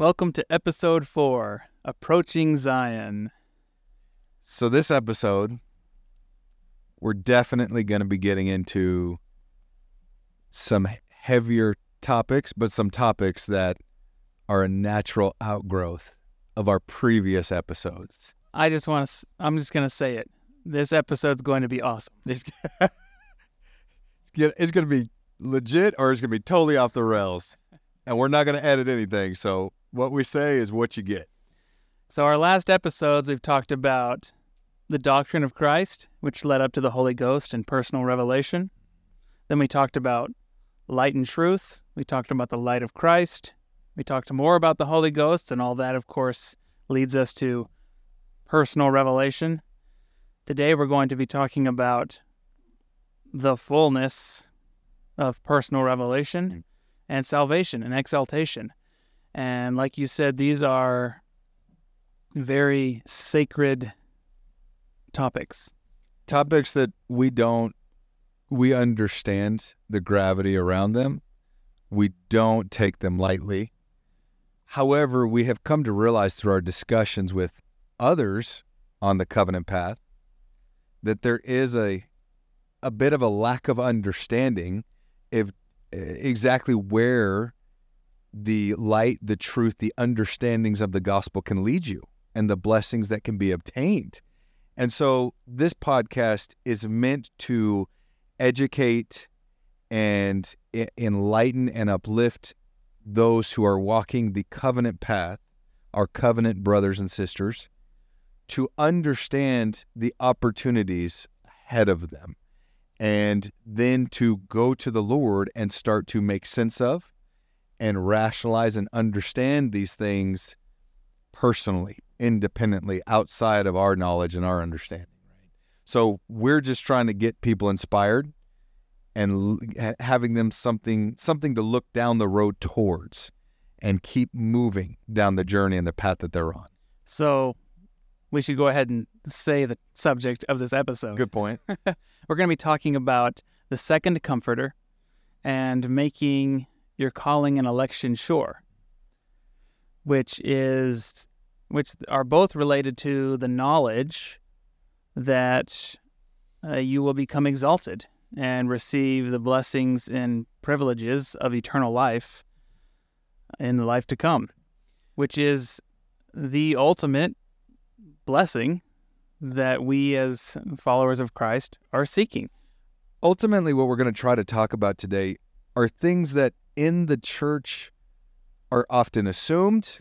Welcome to episode four Approaching Zion. So, this episode, we're definitely going to be getting into some heavier topics, but some topics that are a natural outgrowth of our previous episodes. I just want to, I'm just going to say it. This episode's going to be awesome. It's, it's going to be legit or it's going to be totally off the rails. And we're not going to edit anything. So, what we say is what you get. So, our last episodes, we've talked about the doctrine of Christ, which led up to the Holy Ghost and personal revelation. Then we talked about light and truth. We talked about the light of Christ. We talked more about the Holy Ghost, and all that, of course, leads us to personal revelation. Today, we're going to be talking about the fullness of personal revelation mm. and salvation and exaltation. And like you said, these are very sacred topics. Topics that we don't, we understand the gravity around them. We don't take them lightly. However, we have come to realize through our discussions with others on the covenant path that there is a a bit of a lack of understanding of eh, exactly where the light, the truth, the understandings of the gospel can lead you and the blessings that can be obtained. And so this podcast is meant to educate and enlighten and uplift those who are walking the covenant path, our covenant brothers and sisters, to understand the opportunities ahead of them and then to go to the Lord and start to make sense of and rationalize and understand these things personally, independently, outside of our knowledge and our understanding. Right. So we're just trying to get people inspired and having them something something to look down the road towards and keep moving down the journey and the path that they're on. So we should go ahead and say the subject of this episode. Good point. We're going to be talking about the second comforter and making your calling an election sure, which is which are both related to the knowledge that uh, you will become exalted and receive the blessings and privileges of eternal life in the life to come, which is the ultimate blessing that we as followers of Christ are seeking. Ultimately, what we're going to try to talk about today are things that in the church are often assumed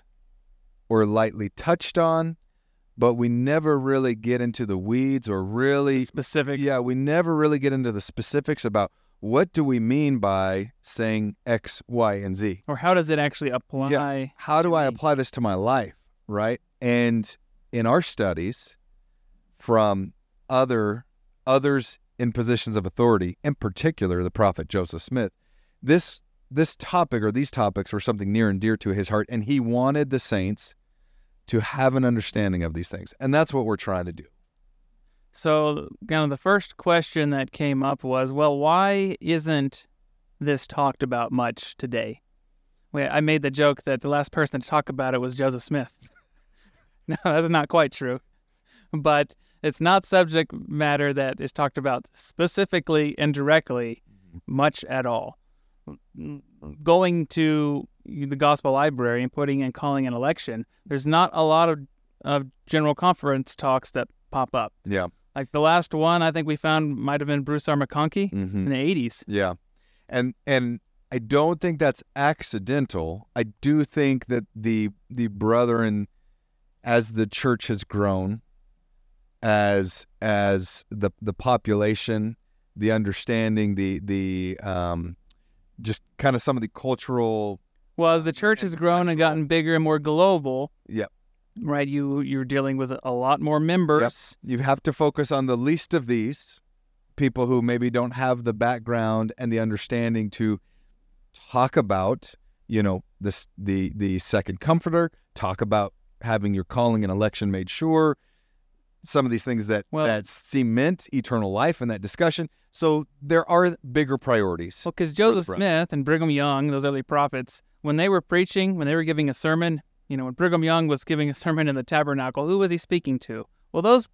or lightly touched on, but we never really get into the weeds or really specific. Yeah, we never really get into the specifics about what do we mean by saying X, Y, and Z, or how does it actually apply? Yeah. How do I apply this to my life, right? And in our studies from other others in positions of authority, in particular the prophet Joseph Smith, this this topic or these topics were something near and dear to his heart, and he wanted the saints to have an understanding of these things, and that's what we're trying to do. So, kind of the first question that came up was, well, why isn't this talked about much today? I made the joke that the last person to talk about it was Joseph Smith. no, that's not quite true. But it's not subject matter that is talked about specifically and directly mm-hmm. much at all. Going to the gospel library and putting in calling an election, there's not a lot of, of general conference talks that pop up. Yeah. Like the last one I think we found might have been Bruce R. McConkie mm-hmm. in the 80s. Yeah. And and I don't think that's accidental. I do think that the the brethren as the church has grown, as as the the population, the understanding, the the um, just kind of some of the cultural. Well, as the church has grown and gotten bigger and more global, yep. right, you you're dealing with a lot more members. Yep. You have to focus on the least of these people who maybe don't have the background and the understanding to talk about, you know, this the the second comforter, talk about having your calling and election made sure, some of these things that well, that cement eternal life in that discussion. So there are bigger priorities. Well, because Joseph Smith and Brigham Young, those early prophets, when they were preaching, when they were giving a sermon, You know, when Brigham Young was giving a sermon in the tabernacle, who was he speaking to? Well, those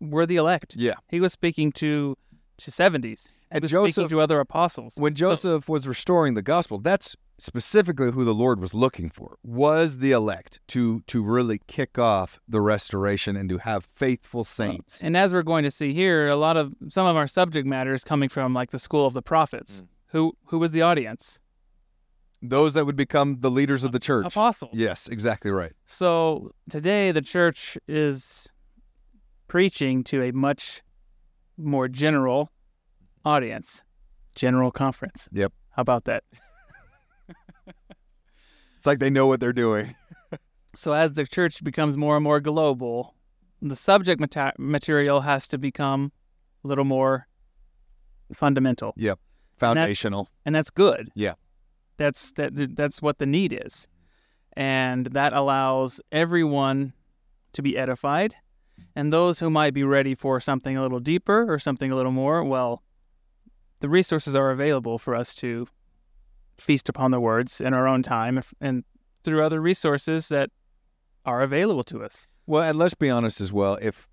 were the elect. Yeah. He was speaking to to 70s. He And was speaking Joseph, to other apostles. when So- Joseph was restoring the gospel, that's specifically who the Lord was looking for. Was the elect to to really kick off the restoration and to have faithful saints. And as we're going to see here, a lot of some of our subject matter is coming from like the school of the prophets. Mm. Who who was the audience? Those that would become the leaders of the church. Apostles. Yes, exactly right. So today the church is preaching to a much more general audience, general conference. Yep. How about that? It's like they know what they're doing. So as the church becomes more and more global, the subject mata- material has to become a little more fundamental, Yep. Foundational. and that's good. Yeah. That's that that's what the need is. And that allows everyone to be edified and those who might be ready for something a little deeper or something a little more, well, the resources are available for us to feast upon the words in our own time and through other resources that are available to us. Well, and let's be honest as well. If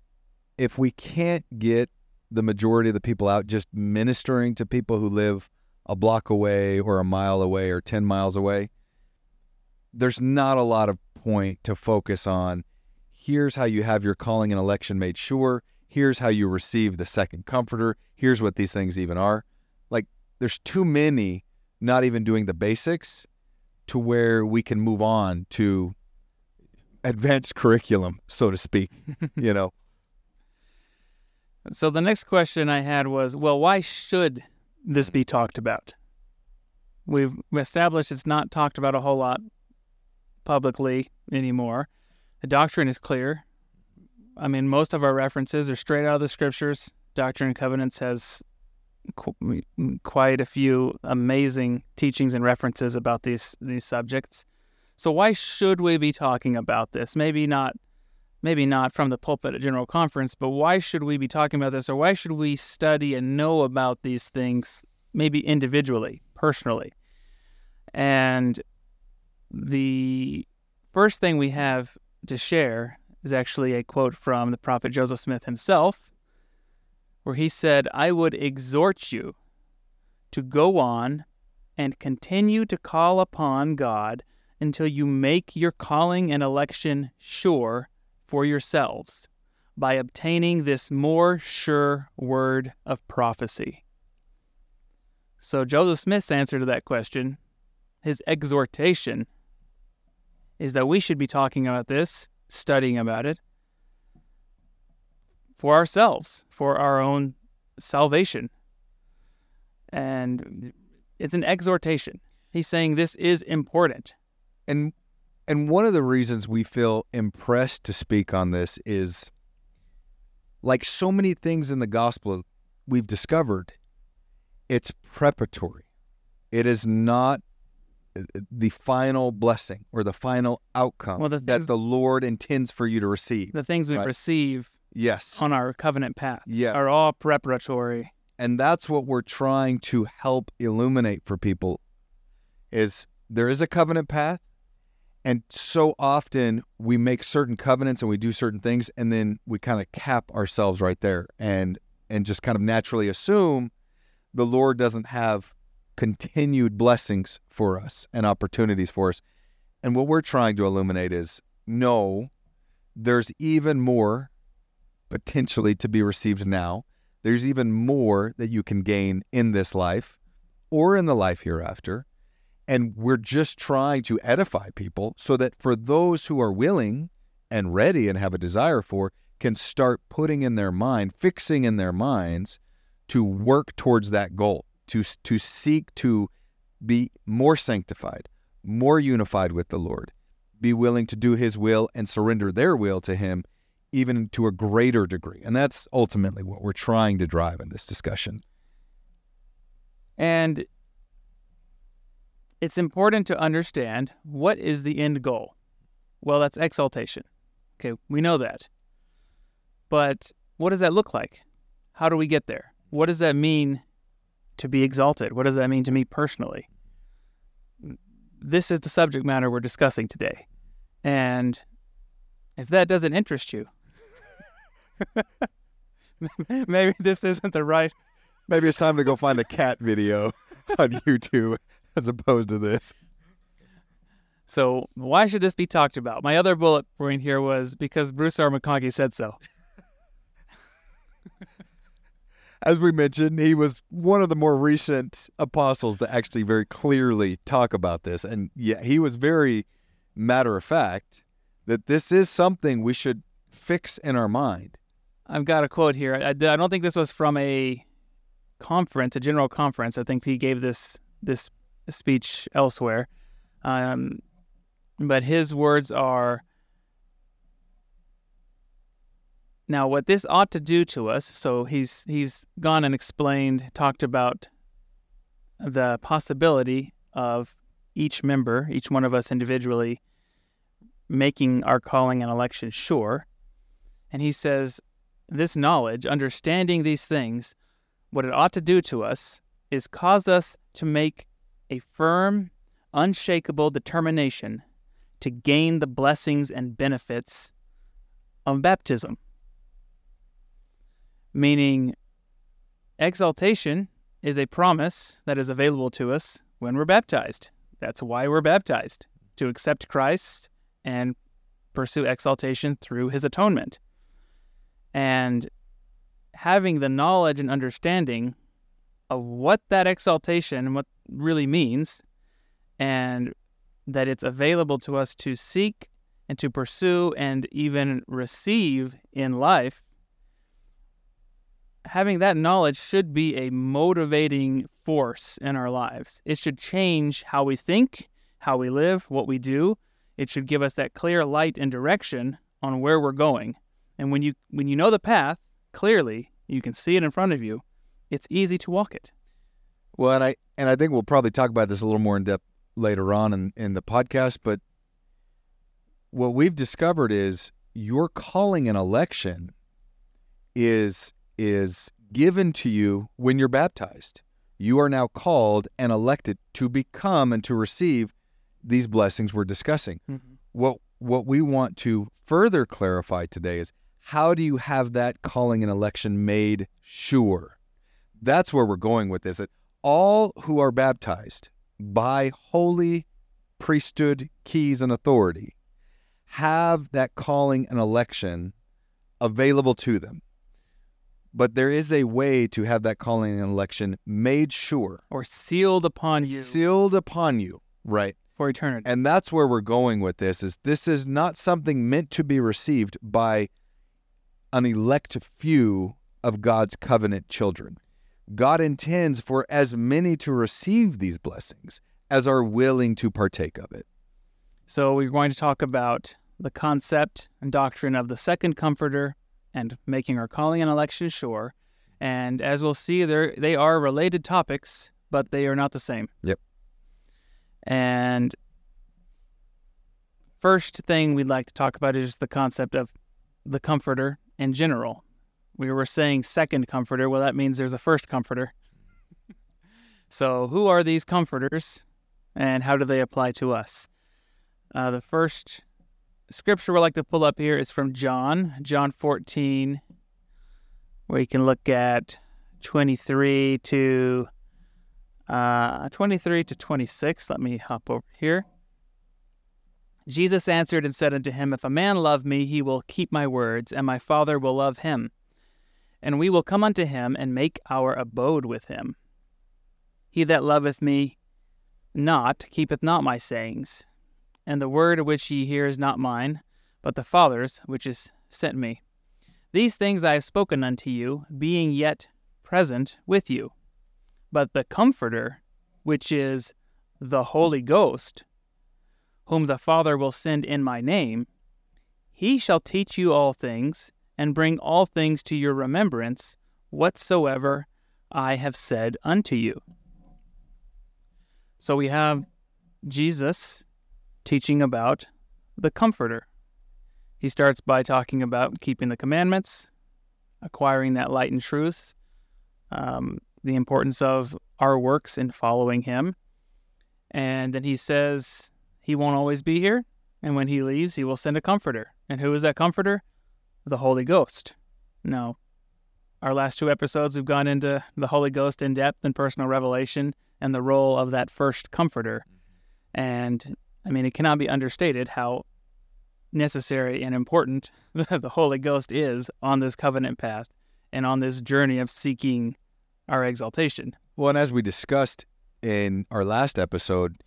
if we can't get the majority of the people out just ministering to people who live a block away or a mile away or 10 miles away, there's not a lot of point to focus on here's how you have your calling and election made sure, here's how you receive the second comforter, here's what these things even are. Like there's too many not even doing the basics to where we can move on to advanced curriculum, so to speak. you know, So the next question I had was, well, why should this be talked about? We've established it's not talked about a whole lot publicly anymore. The doctrine is clear. I mean, most of our references are straight out of the scriptures. Doctrine and Covenants has quite a few amazing teachings and references about these these subjects. So why should we be talking about this? Maybe not maybe not from the pulpit at General Conference, but why should we be talking about this or why should we study and know about these things maybe individually, personally? And the first thing we have to share is actually a quote from the prophet Joseph Smith himself, where he said, I would exhort you to go on and continue to call upon God until you make your calling and election sure for yourselves by obtaining this more sure word of prophecy. So, Joseph Smith's answer to that question, his exhortation, is that we should be talking about this, studying about it for ourselves, for our own salvation. And it's an exhortation. He's saying this is important. and and one of the reasons we feel impressed to speak on this is like so many things in the gospel we've discovered it's preparatory it is not uh, the final blessing or the final outcome Well, the that the lord intends for you to receive The things we Right. receive yes. on our covenant path yes. are all preparatory. and that's what we're trying to help illuminate for people is there is a covenant path and so often we make certain covenants and we do certain things and then we kind of cap ourselves right there and and just kind of naturally assume the lord doesn't have continued blessings for us and opportunities for us. And what we're trying to illuminate is no there's even more potentially to be received now there's even more that you can gain in this life or in the life hereafter. And we're just trying to edify people so that for those who are willing and ready and have a desire for, can start putting in their mind, fixing in their minds to work towards that goal, to, to seek to be more sanctified, more unified with the Lord, be willing to do His will and surrender their will to Him even to a greater degree. And that's ultimately what we're trying to drive in this discussion. And it's important to understand what is the end goal. Well, that's exaltation. Okay, we know that. But what does that look like? How do we get there? What does that mean to be exalted? What does that mean to me personally? This is the subject matter we're discussing today. And if that doesn't interest you, maybe this isn't the right. Maybe it's time to go find a cat video on YouTube as opposed to this. So, why should this be talked about? My other bullet point here was because Bruce R. McConkie said so. As we mentioned, he was one of the more recent apostles that actually very clearly talk about this. And yeah, he was very matter of fact that this is something we should fix in our mind. I've got a quote here. I, I don't think this was from a conference, a general conference. I think he gave this this speech elsewhere. Um, but his words are Now, what this ought to do to us, so he's he's gone and explained, talked about the possibility of each member, each one of us individually, making our calling and election sure. And he says, this knowledge, understanding these things, what it ought to do to us is cause us to make a firm, unshakable determination to gain the blessings and benefits of baptism meaning exaltation is a promise that is available to us when we're baptized. That's why we're baptized, to accept Christ and pursue exaltation through his atonement. And having the knowledge and understanding of what that exaltation and what really means, and that it's available to us to seek and to pursue and even receive in life having that knowledge should be a motivating force in our lives. It should change how we think, how we live, what we do. It should give us that clear light and direction on where we're going. And when you when you know the path clearly, you can see it in front of you. It's easy to walk it. Well, and I and I think we'll probably talk about this a little more in depth later on in, in the podcast, but what we've discovered is your calling an election is is given to you when you're baptized. You are now called and elected to become and to receive these blessings we're discussing. Mm-hmm. What what we want to further clarify today is how do you have that calling and election made sure? That's where we're going with this. That all who are baptized by holy priesthood keys and authority have that calling and election available to them. But there is a way to have that calling and election made sure or sealed upon you. Sealed upon you, right? For eternity. And that's where we're going with this is this is not something meant to be received by an elect few of God's covenant children. God intends for as many to receive these blessings as are willing to partake of it. So we're going to talk about the concept and doctrine of the second comforter and making our calling and election sure. And as we'll see, they they are related topics, but they are not the same. Yep. And first thing we'd like to talk about is just the concept of the comforter in general. We were saying second comforter. Well, that means there's a first comforter. so, who are these comforters and how do they apply to us? Uh, the first scripture we'd like to pull up here is from John, John 14, where you can look at 23 to uh, 23 to 26. Let me hop over here. Jesus answered and said unto him, If a man love me, he will keep my words, and my Father will love him. And we will come unto him and make our abode with him. He that loveth me not keepeth not my sayings, and the word which ye hear is not mine, but the Father's which is sent me. These things I have spoken unto you, being yet present with you. But the Comforter, which is the Holy Ghost, whom the Father will send in my name, he shall teach you all things, and bring all things to your remembrance, whatsoever I have said unto you. So we have Jesus teaching about the Comforter. He starts by talking about keeping the commandments, acquiring that light and truth, um, the importance of our works in following Him. And then he says he won't always be here, And when he leaves, he will send a comforter. And who is that comforter? The Holy Ghost. Now, our last two episodes, we've gone into the Holy Ghost in depth and personal revelation and the role of that first comforter. And I mean, it cannot be understated how necessary and important the Holy Ghost is on this covenant path and on this journey of seeking our exaltation. Well, and as we discussed in our last episode,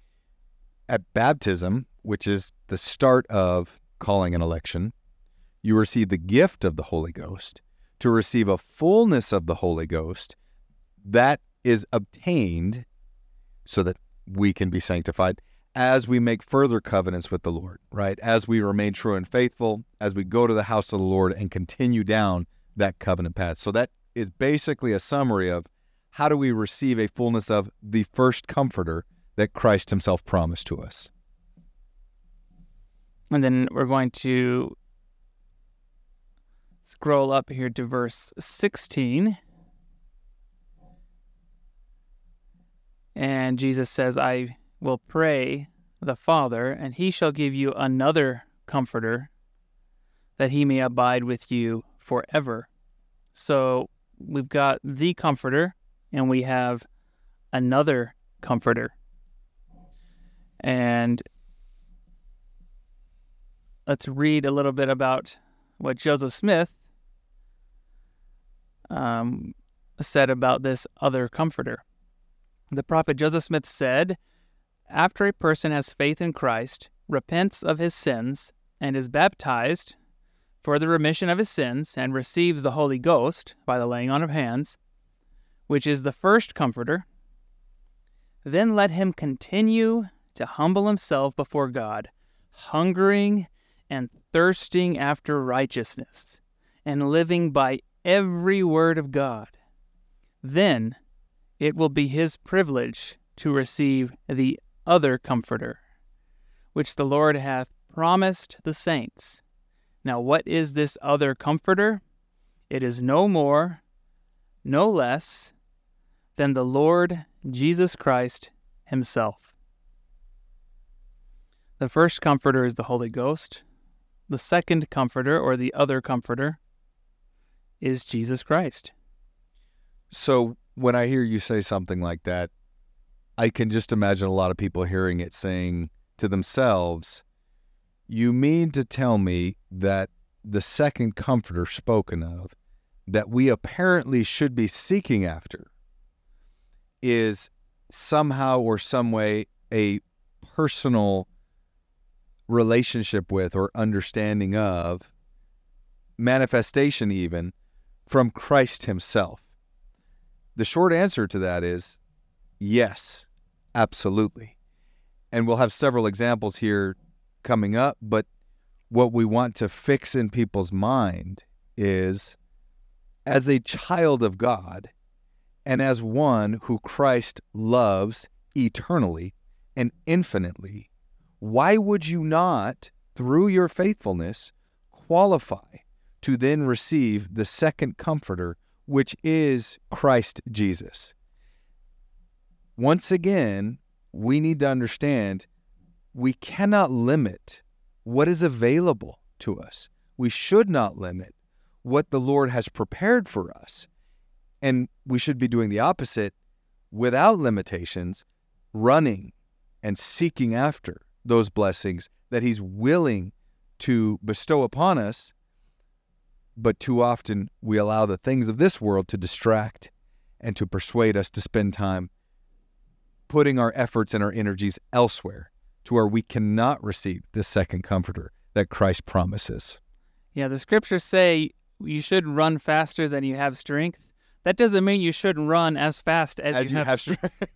at baptism, which is the start of calling an election, you receive the gift of the Holy Ghost. To receive a fullness of the Holy Ghost, that is obtained so that we can be sanctified as we make further covenants with the Lord, right? As we remain true and faithful, as we go to the house of the Lord and continue down that covenant path. So that is basically a summary of how do we receive a fullness of the first comforter that Christ himself promised to us. And then we're going to scroll up here to verse 16. And Jesus says, I will pray the Father, and he shall give you another comforter, that he may abide with you forever. So we've got the comforter, and we have another comforter. And let's read a little bit about what Joseph Smith um, said about this other comforter. The prophet Joseph Smith said, After a person has faith in Christ, repents of his sins, and is baptized for the remission of his sins, and receives the Holy Ghost by the laying on of hands, which is the first comforter, then let him continue to humble himself before God, hungering and thirsting after righteousness, and living by every word of God. Then it will be his privilege to receive the other Comforter, which the Lord hath promised the saints. Now, what is this other Comforter? It is no more, no less than the Lord Jesus Christ Himself. The first Comforter is the Holy Ghost. The second Comforter, or the other Comforter, is Jesus Christ. So when I hear you say something like that, I can just imagine a lot of people hearing it saying to themselves, You mean to tell me that the second comforter spoken of, that we apparently should be seeking after, is somehow or some way a personal relationship with or understanding of, manifestation even, from Christ Himself? The short answer to that is yes, absolutely. And we'll have several examples here coming up, but what we want to fix in people's mind is as a child of God and as one who Christ loves eternally and infinitely, why would you not, through your faithfulness, qualify to then receive the second comforter, which is Christ Jesus. Once again, we need to understand we cannot limit what is available to us. We should not limit what the Lord has prepared for us. And we should be doing the opposite without limitations, running and seeking after those blessings that He's willing to bestow upon us but too often we allow the things of this world to distract and to persuade us to spend time putting our efforts and our energies elsewhere to where we cannot receive the second comforter that Christ promises. Yeah, the scriptures say you should run faster than you have strength. That doesn't mean you shouldn't run as fast as, as you, have, have strength.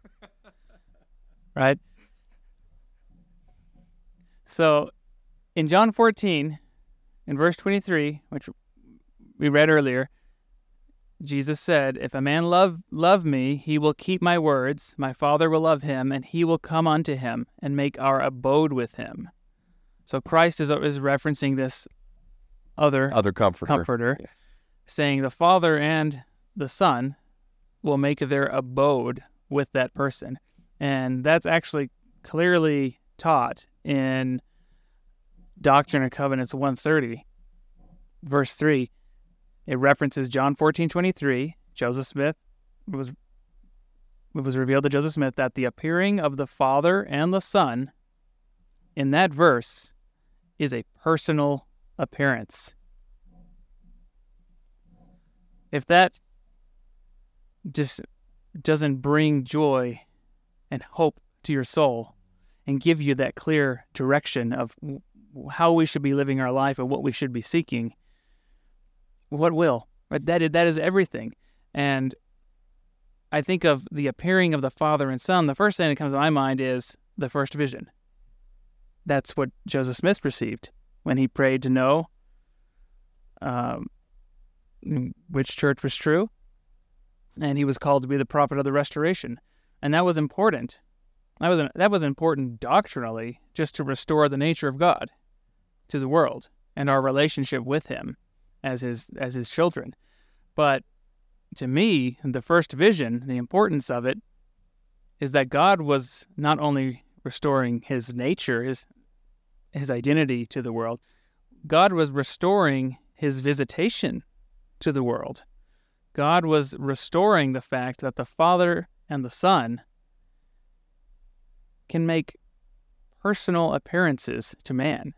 right? So in John 14, in verse 23, which we read earlier, Jesus said, If a man love love me, he will keep my words, my Father will love him, and he will come unto him and make our abode with him. So Christ is, is referencing this other other comforter, comforter yeah. saying the Father and the Son will make their abode with that person. And that's actually clearly taught in Doctrine and Covenants 130, verse 3, it references John 14, 23. Joseph Smith was it was revealed to Joseph Smith that the appearing of the Father and the Son in that verse is a personal appearance. If that just doesn't bring joy and hope to your soul and give you that clear direction of how we should be living our life and what we should be seeking, what will? Right? That is, that is everything. And I think of the appearing of the Father and Son. The first thing that comes to my mind is the first vision. That's what Joseph Smith received when he prayed to know um, which church was true, and he was called to be the prophet of the restoration, and that was important. That was an, that was important doctrinally, just to restore the nature of God to the world and our relationship with Him as His as His children. But to me, the first vision, the importance of it, is that God was not only restoring His nature, His His identity to the world, God was restoring His visitation to the world. God was restoring the fact that the Father and the Son can make personal appearances to man.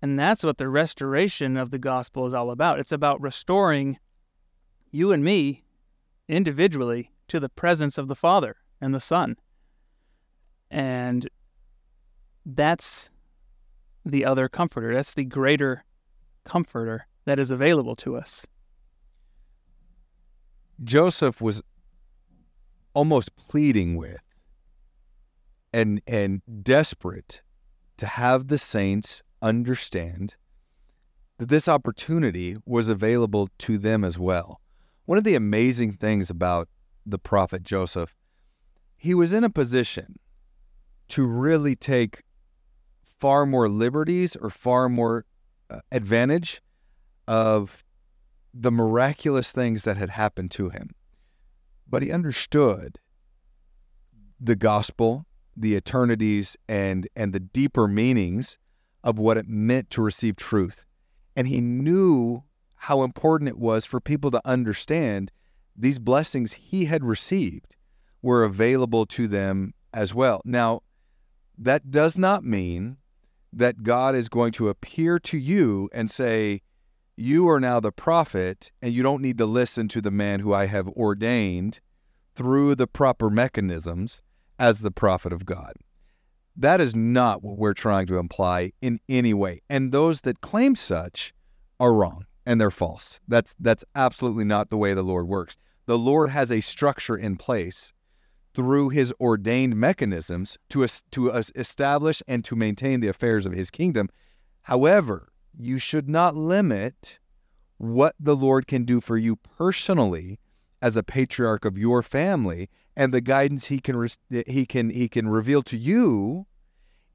And that's what the restoration of the gospel is all about. It's about restoring you and me individually to the presence of the Father and the Son. And that's the other comforter. That's the greater comforter that is available to us. Joseph was almost pleading with and and desperate to have the saints understand that this opportunity was available to them as well. One of the amazing things about the prophet Joseph, he was in a position to really take far more liberties or far more uh, advantage of the miraculous things that had happened to him. But he understood the gospel, the eternities, and, and the deeper meanings of what it meant to receive truth. And he knew how important it was for people to understand these blessings he had received were available to them as well. Now, that does not mean that God is going to appear to you and say, you are now the prophet, and you don't need to listen to the man who I have ordained through the proper mechanisms as the prophet of God. That is not what we're trying to imply in any way. And those that claim such are wrong and they're false. That's that's absolutely not the way the Lord works. The Lord has a structure in place through his ordained mechanisms to to establish and to maintain the affairs of his kingdom. However, you should not limit what the Lord can do for you personally as a patriarch of your family and the guidance he can re- he can he can reveal to you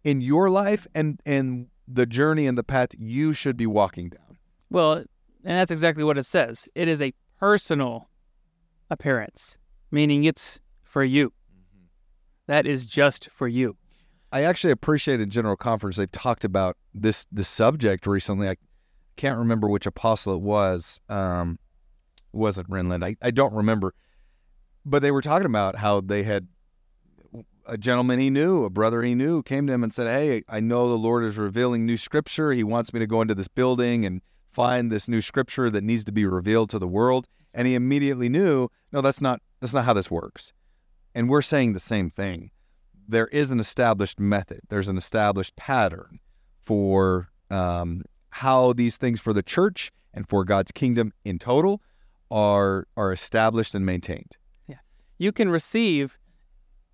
in your life and and the journey and the path you should be walking down. Well, and that's exactly what it says. It is a personal appearance, meaning it's for you. Mm-hmm. That is just for you. I actually appreciate appreciated General Conference. they've talked about this this subject recently. I can't remember which apostle it was. Um, it wasn't Renlund. I, I don't remember. But they were talking about how they had a gentleman he knew, a brother he knew, came to him and said, Hey, I know the Lord is revealing new scripture. He wants me to go into this building and find this new scripture that needs to be revealed to the world. And he immediately knew, no, that's not that's not how this works. And we're saying the same thing there is an established method. There's an established pattern for um, how these things for the church and for God's kingdom in total are are established and maintained. You can receive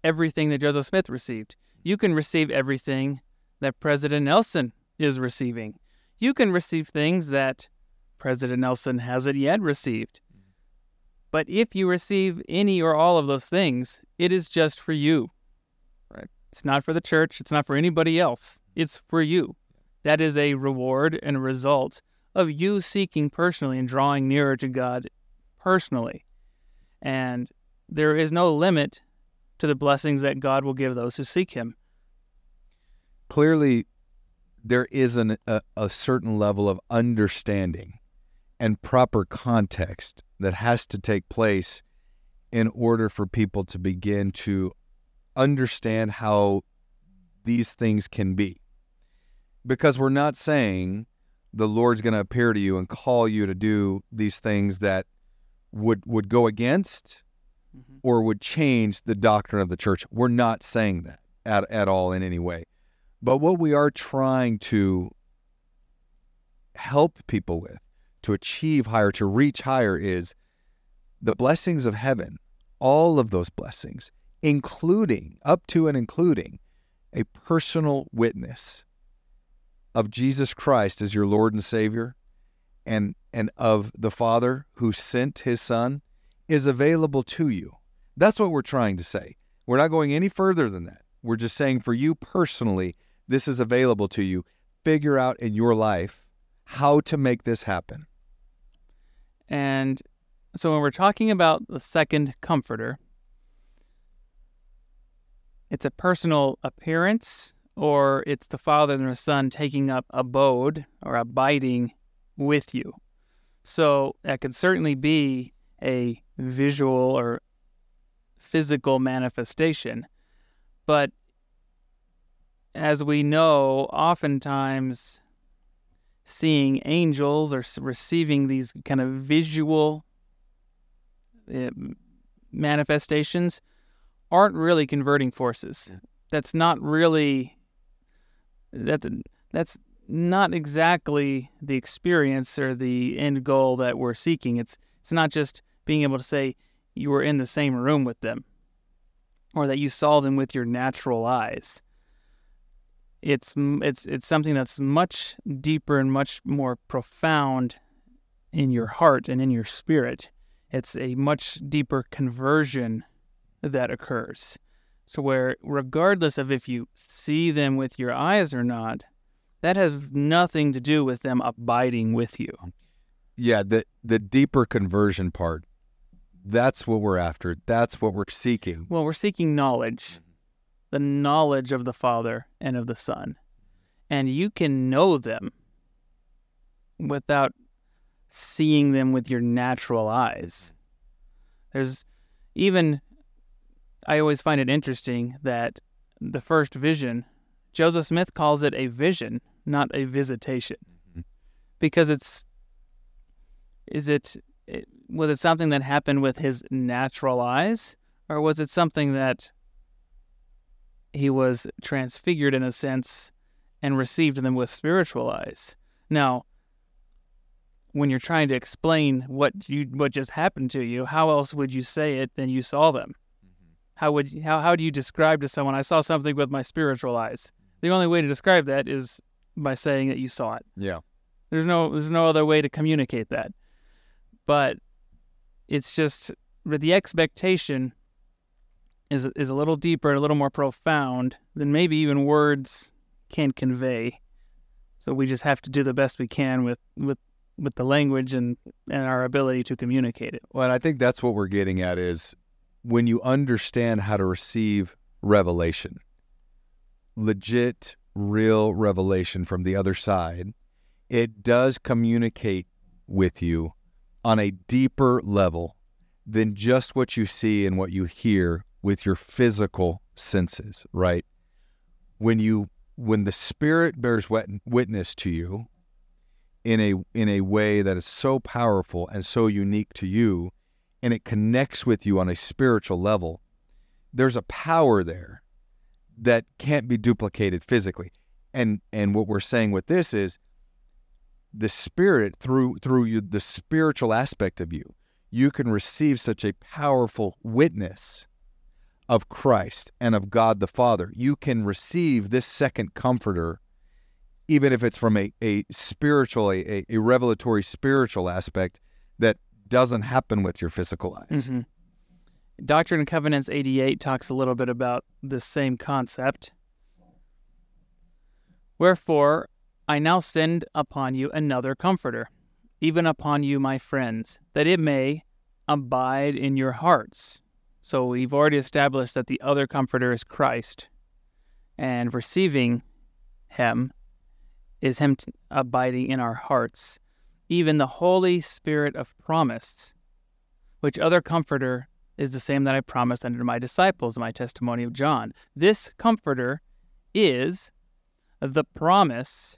everything that Joseph Smith received. You can receive everything that President Nelson is receiving. You can receive things that President Nelson hasn't yet received. But if you receive any or all of those things, it is just for you. Right? It's not for the church. It's not for anybody else. It's for you. That is a reward and a result of you seeking personally and drawing nearer to God personally. And there is no limit to the blessings that God will give those who seek Him. Clearly, there is an, a, a certain level of understanding and proper context that has to take place in order for people to begin to understand how these things can be. Because we're not saying the Lord's going to appear to you and call you to do these things that would would go against mm-hmm. or would change the doctrine of the church. We're not saying that at, at all in any way. But what we are trying to help people with, to achieve higher, to reach higher, is the blessings of heaven, all of those blessings, including, up to and including, a personal witness of Jesus Christ as your Lord and Savior and, and of the Father who sent his Son is available to you. That's what we're trying to say. We're not going any further than that. We're just saying for you personally, this is available to you. Figure out in your life how to make this happen. And so when we're talking about the second comforter, it's a personal appearance or it's the Father and the Son taking up abode or abiding with you. So that could certainly be a visual or physical manifestation. But as we know, oftentimes seeing angels or receiving these kind of visual uh, manifestations aren't really converting forces. That's not really that that's not exactly the experience or the end goal that we're seeking. It's it's not just being able to say you were in the same room with them or that you saw them with your natural eyes. It's it's it's something that's much deeper and much more profound in your heart and in your spirit. It's a much deeper conversion that occurs. So, where regardless of if you see them with your eyes or not, that has nothing to do with them abiding with you. Yeah, the the deeper conversion part. That's what we're after. That's what we're seeking. Well, we're seeking knowledge. The knowledge of the Father and of the Son. And you can know them without seeing them with your natural eyes. There's even I always find it interesting that the first vision, Joseph Smith calls it a vision, not a visitation, mm-hmm. because it's is it was it something that happened with his natural eyes, or was it something that he was transfigured in a sense and received them with spiritual eyes? Now, when you're trying to explain what you what just happened to you, how else would you say it than you saw them? Mm-hmm. how would you, how how do you describe to someone I saw something with my spiritual eyes? The only way to describe that is by saying that you saw it. Yeah. There's no there's no other way to communicate that. But it's just the expectation is is a little deeper, a little more profound than maybe even words can convey. So we just have to do the best we can with with with the language and and our ability to communicate it. Well, and I think that's what we're getting at is when you understand how to receive revelation, legit, real revelation from the other side, it does communicate with you on a deeper level than just what you see and what you hear with your physical senses, right? When you when the spirit bears witness to you in a in a way that is so powerful and so unique to you and it connects with you on a spiritual level, there's a power there that can't be duplicated physically. And and what we're saying with this is the spirit through through you the spiritual aspect of you, you can receive such a powerful witness of Christ and of God the Father. You can receive this second comforter even if it's from a, a spiritual, a, a revelatory spiritual aspect that doesn't happen with your physical eyes. Mm-hmm. Doctrine and Covenants 88 talks a little bit about this same concept. Wherefore, I now send upon you another comforter, even upon you, my friends, that it may abide in your hearts. So we've already established that the other comforter is Christ, and receiving him is Him abiding in our hearts, even the Holy Spirit of promise, which other comforter is the same that I promised unto my disciples, my testimony of John. This comforter is the promise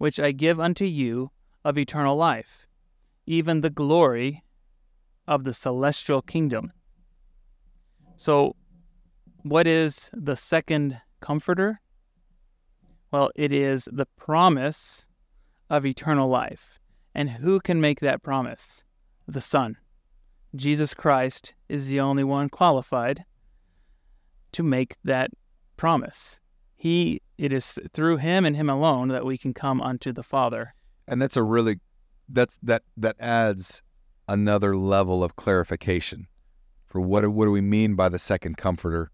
which I give unto you of eternal life, even the glory of the celestial kingdom. So, what is the second comforter? Well, it is the promise of eternal life. And who can make that promise? The Son. Jesus Christ is the only one qualified to make that promise. He it is through him and him alone that we can come unto the Father. And that's a really that's that that adds another level of clarification for what what do we mean by the second comforter?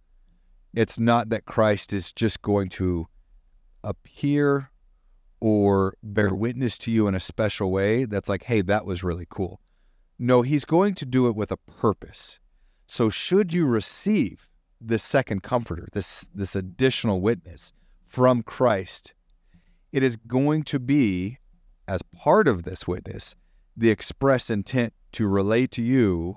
It's not that Christ is just going to appear or bear witness to you in a special way that's like, hey, that was really cool. No, he's going to do it with a purpose. So should you receive this second comforter, this this additional witness from Christ, it is going to be as part of this witness the express intent to relay to you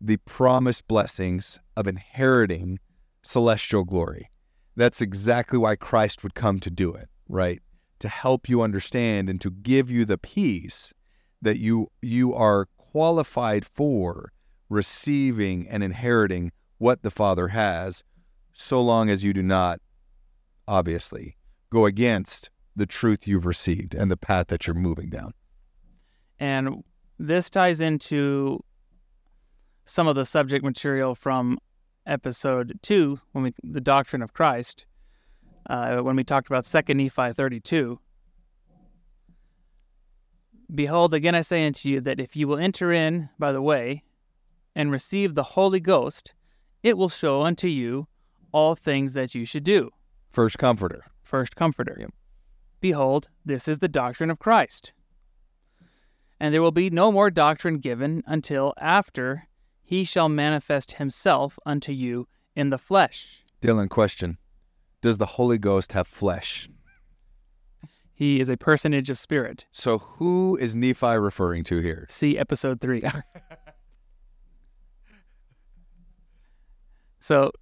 the promised blessings of inheriting celestial glory. That's exactly why Christ would come to do it, right? To help you understand and to give you the peace that you you are qualified for receiving and inheriting what the Father has, so long as you do not, obviously, go against the truth you've received and the path that you're moving down. And this ties into some of the subject material from episode two, when we the doctrine of Christ, uh, when we talked about Second Nephi thirty-two. Behold, again I say unto you that if you will enter in by the way, and receive the Holy Ghost, it will show unto you all things that you should do. First comforter. First comforter. Yep. Behold, this is the doctrine of Christ. And there will be no more doctrine given until after he shall manifest himself unto you in the flesh. Dylan, question. Does the Holy Ghost have flesh? He is a personage of spirit. So who is Nephi referring to here? See episode three. so,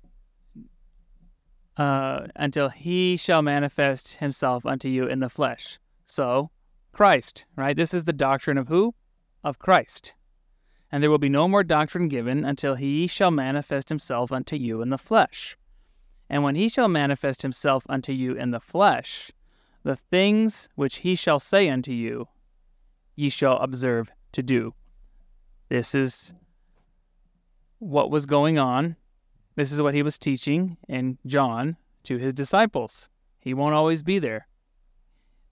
uh, until he shall manifest himself unto you in the flesh. So, Christ, right? This is the doctrine of who? Of Christ. And there will be no more doctrine given until he shall manifest himself unto you in the flesh. And when he shall manifest himself unto you in the flesh, the things which he shall say unto you, ye shall observe to do. This is what was going on. This is what he was teaching in John to his disciples. He won't always be there.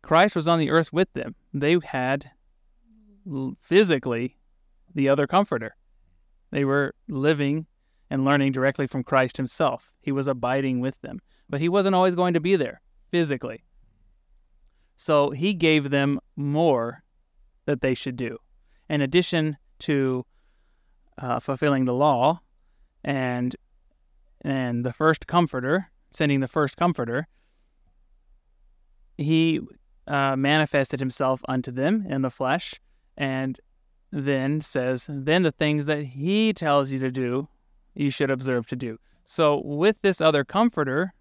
Christ was on the earth with them. They had physically the other comforter. They were living and learning directly from Christ himself. He was abiding with them, but he wasn't always going to be there physically. So he gave them more that they should do. In addition to uh, fulfilling the law and and the first comforter, sending the first comforter, he uh, manifested himself unto them in the flesh and then says, then the things that he tells you to do, you should observe to do. So, with this other comforter,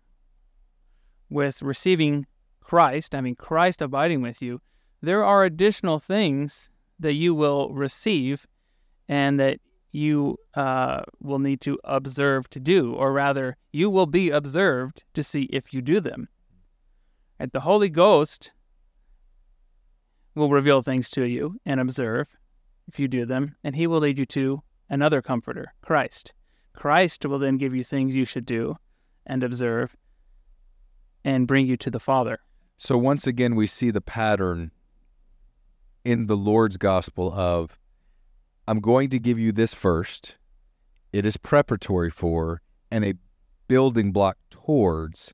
with receiving Christ, I mean, Christ abiding with you, there are additional things that you will receive and that you uh, will need to observe to do, or rather, you will be observed to see if you do them. And the Holy Ghost will reveal things to you and observe if you do them, and he will lead you to another comforter, Christ. Christ will then give you things you should do and observe and bring you to the Father. So once again, we see the pattern in the Lord's gospel of I'm going to give you this first. It is preparatory for and a building block towards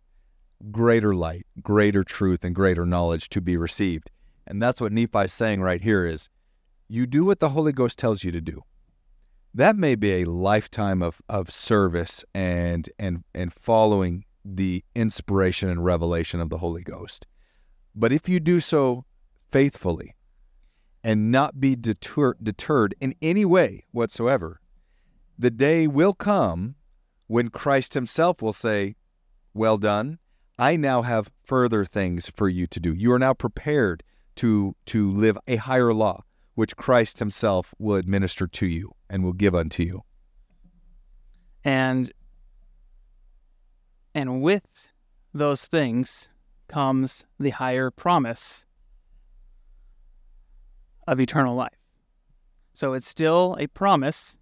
greater light, greater truth, and greater knowledge to be received. And that's what Nephi is saying right here is you do what the Holy Ghost tells you to do. That may be a lifetime of, of service and and and following the inspiration and revelation of the Holy Ghost. But if you do so faithfully and not be deter- deterred in any way whatsoever, the day will come when Christ himself will say, Well done. I now have further things for you to do. You are now prepared to, to live a higher law, which Christ himself will administer to you and will give unto you. And and with those things comes the higher promise of eternal life. So it's still a promise,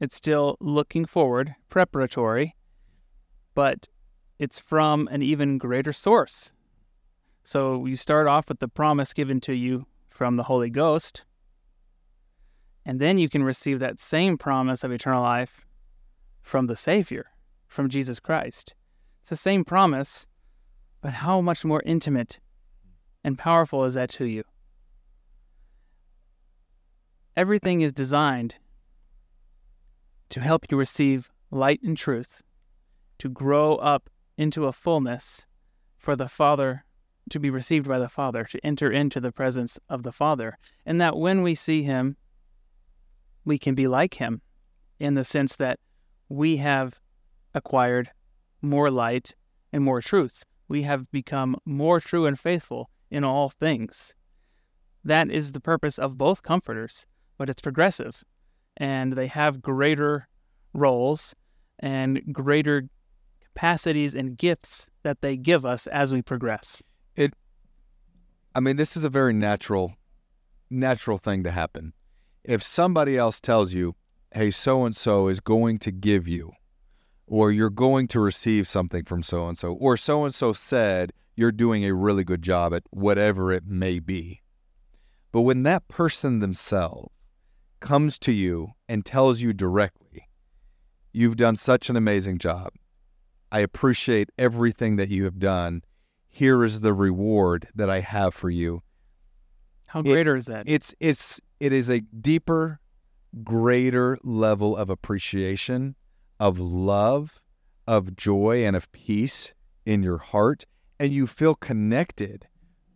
it's still looking forward, preparatory, but it's from an even greater source. So you start off with the promise given to you from the Holy Ghost, and then you can receive that same promise of eternal life from the Savior, from Jesus Christ. It's the same promise, but how much more intimate and powerful is that to you? Everything is designed to help you receive light and truth, to grow up into a fullness for the Father to be received by the Father, to enter into the presence of the Father, and that when we see Him, we can be like Him in the sense that we have acquired more light and more truth. We have become more true and faithful in all things. That is the purpose of both comforters, but it's progressive. And they have greater roles and greater capacities and gifts that they give us as we progress. It I mean, this is a very natural natural thing to happen. If somebody else tells you, "Hey, so and so is going to give you or you're going to receive something from so and so, or so and so said you're doing a really good job at whatever it may be. But when that person themselves comes to you and tells you directly, You've done such an amazing job. I appreciate everything that you have done. Here is the reward that I have for you. How greater it, is that? It's it's it is a deeper, greater level of appreciation of love, of joy, and of peace in your heart, and you feel connected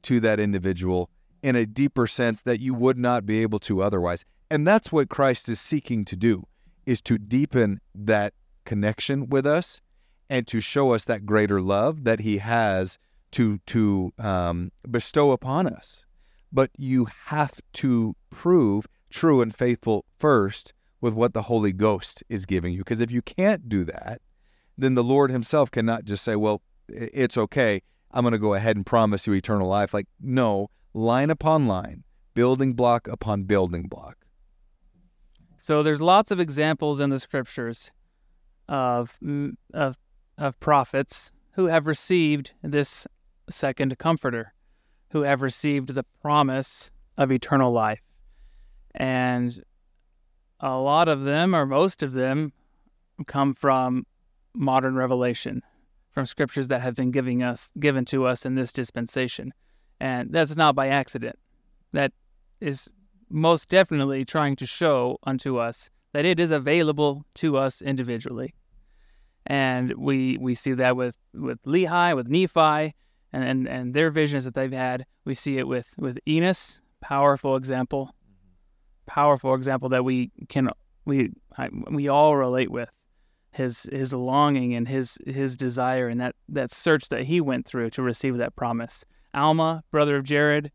to that individual in a deeper sense that you would not be able to otherwise. And that's what Christ is seeking to do is to deepen that connection with us and to show us that greater love that he has to to um, bestow upon us. But you have to prove true and faithful first with what the Holy Ghost is giving you. Because if you can't do that, then the Lord Himself cannot just say, well, it's okay. I'm going to go ahead and promise you eternal life. Like, no, line upon line, building block upon building block. So there's lots of examples in the scriptures of of of prophets who have received this second comforter, who have received the promise of eternal life. And a lot of them, or most of them, come from modern revelation, from scriptures that have been giving us given to us in this dispensation. And that's not by accident. That is most definitely trying to show unto us that it is available to us individually. And we we see that with, with Lehi, with Nephi, and, and, and their visions that they've had. We see it with, with Enos, powerful example powerful example that we can we we all relate with his his longing and his his desire and that that search that he went through to receive that promise. Alma, brother of Jared,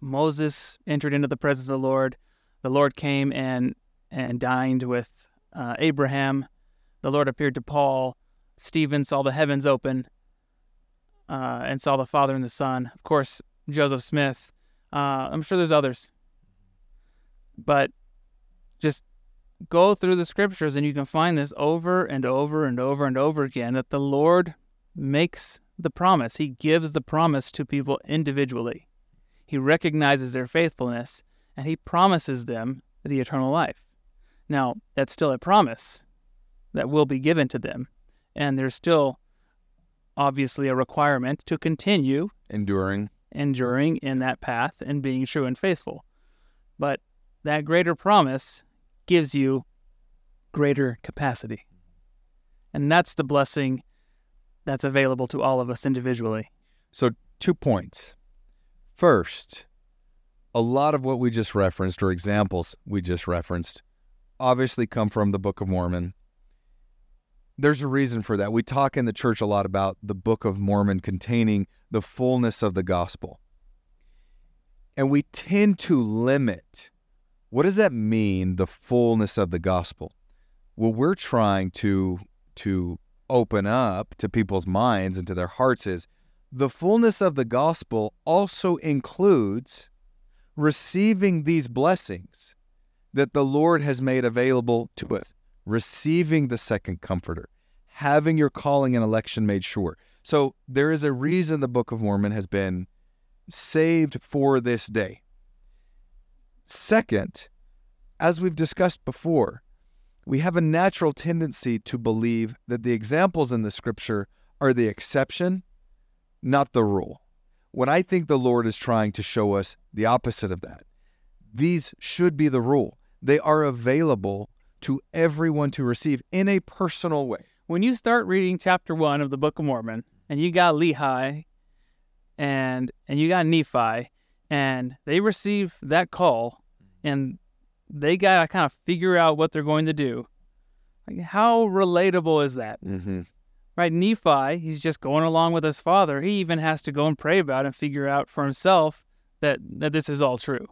Moses entered into the presence of the Lord. The Lord came and and dined with uh, Abraham. The Lord appeared to Paul. Stephen saw the heavens open uh, and saw the Father and the Son. Of course, Joseph Smith. Uh, I'm sure there's others but just go through the scriptures and you can find this over and over and over and over again that the Lord makes the promise. He gives the promise to people individually. He recognizes their faithfulness and he promises them the eternal life. Now, that's still a promise that will be given to them. And there's still obviously a requirement to continue enduring enduring in that path and being true and faithful. But that greater promise gives you greater capacity. And that's the blessing that's available to all of us individually. So two points. First, a lot of what we just referenced, or examples we just referenced, obviously come from the Book of Mormon. There's a reason for that. We talk in the church a lot about the Book of Mormon containing the fullness of the gospel. And we tend to limit what does that mean, the fullness of the gospel? Well, we're trying to to open up to people's minds and to their hearts is the fullness of the gospel also includes receiving these blessings that the Lord has made available to us, receiving the second comforter, having your calling and election made sure. So there is a reason the Book of Mormon has been saved for this day. Second, as we've discussed before, we have a natural tendency to believe that the examples in the scripture are the exception, not the rule. When I think the Lord is trying to show us the opposite of that, these should be the rule. They are available to everyone to receive in a personal way. When you start reading chapter one of the Book of Mormon, and you got Lehi and and you got Nephi, and they receive that call, and they got to kind of figure out what they're going to do. Like, how relatable is that? Mm-hmm. Right? Nephi, he's just going along with his father. He even has to go and pray about and figure out for himself that, that this is all true.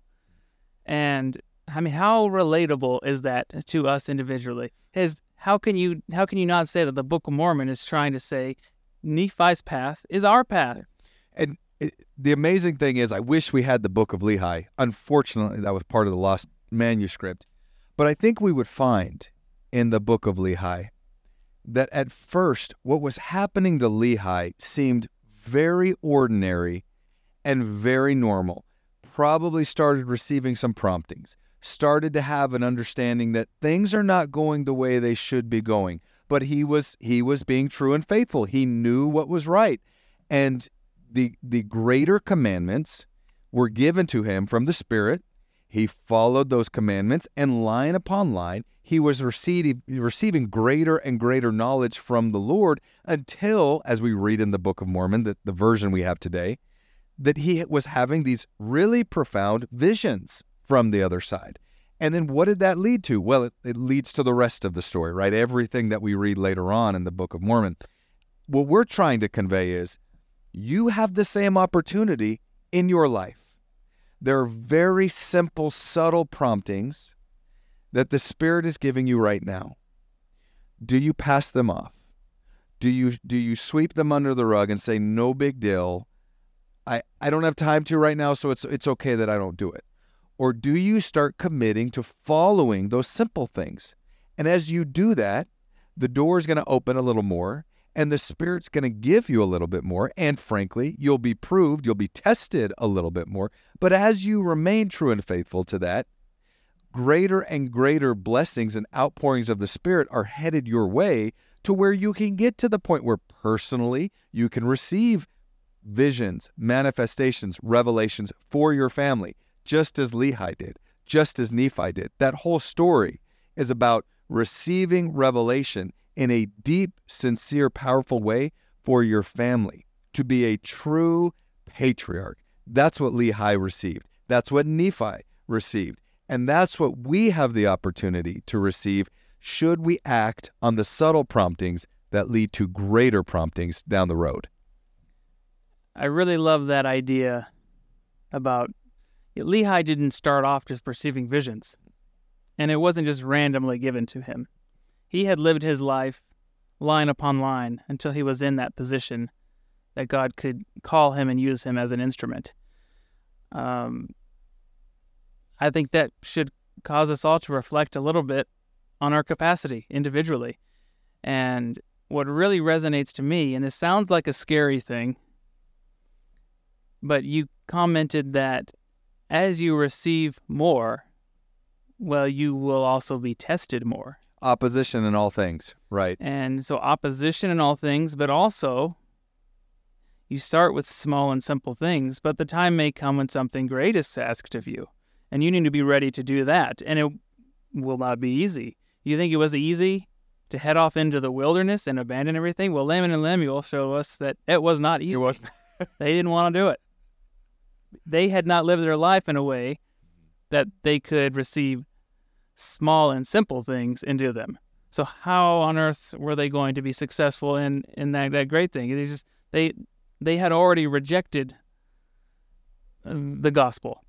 And I mean, how relatable is that to us individually? Is how can you how can you not say that the Book of Mormon is trying to say Nephi's path is our path? And it, the amazing thing is, I wish we had the Book of Lehi. Unfortunately, that was part of the lost manuscript. But I think we would find in the Book of Lehi that at first, what was happening to Lehi seemed very ordinary and very normal. Probably started receiving some promptings, started to have an understanding that things are not going the way they should be going. But he was he was being true and faithful. He knew what was right. And the the greater commandments were given to him from the Spirit. He followed those commandments, and line upon line, he was receiving, receiving greater and greater knowledge from the Lord until, as we read in the Book of Mormon, the, version we have today, that he was having these really profound visions from the other side. And then what did that lead to? Well, it, it leads to the rest of the story, right? Everything that we read later on in the Book of Mormon. What we're trying to convey is you have the same opportunity in your life. There are very simple, subtle promptings that the Spirit is giving you right now. Do you pass them off? Do you do you sweep them under the rug and say no big deal? I, I don't have time to right now, so it's it's okay that I don't do it. Or do you start committing to following those simple things? And as you do that, the door is going to open a little more and the Spirit's going to give you a little bit more. And frankly, you'll be proved, you'll be tested a little bit more. But as you remain true and faithful to that, greater and greater blessings and outpourings of the Spirit are headed your way to where you can get to the point where personally you can receive visions, manifestations, revelations for your family, just as Lehi did, just as Nephi did. That whole story is about receiving revelation in a deep, sincere, powerful way for your family, to be a true patriarch. That's what Lehi received. That's what Nephi received. And that's what we have the opportunity to receive should we act on the subtle promptings that lead to greater promptings down the road. I really love that idea about Lehi didn't start off just perceiving visions, and it wasn't just randomly given to him. He had lived his life line upon line until he was in that position that God could call him and use him as an instrument. Um, I think that should cause us all to reflect a little bit on our capacity individually. And what really resonates to me, and this sounds like a scary thing, but you commented that as you receive more, well, you will also be tested more. Opposition in all things, right. And so, opposition in all things, but also you start with small and simple things, but the time may come when something great is asked of you, and you need to be ready to do that. And it will not be easy. You think it was easy to head off into the wilderness and abandon everything? Well, Laman and Lemuel show us that it was not easy. It was. they didn't want to do it. They had not lived their life in a way that they could receive small and simple things into them. So how on earth were they going to be successful in in that, that great thing? They just they they had already rejected uh, the gospel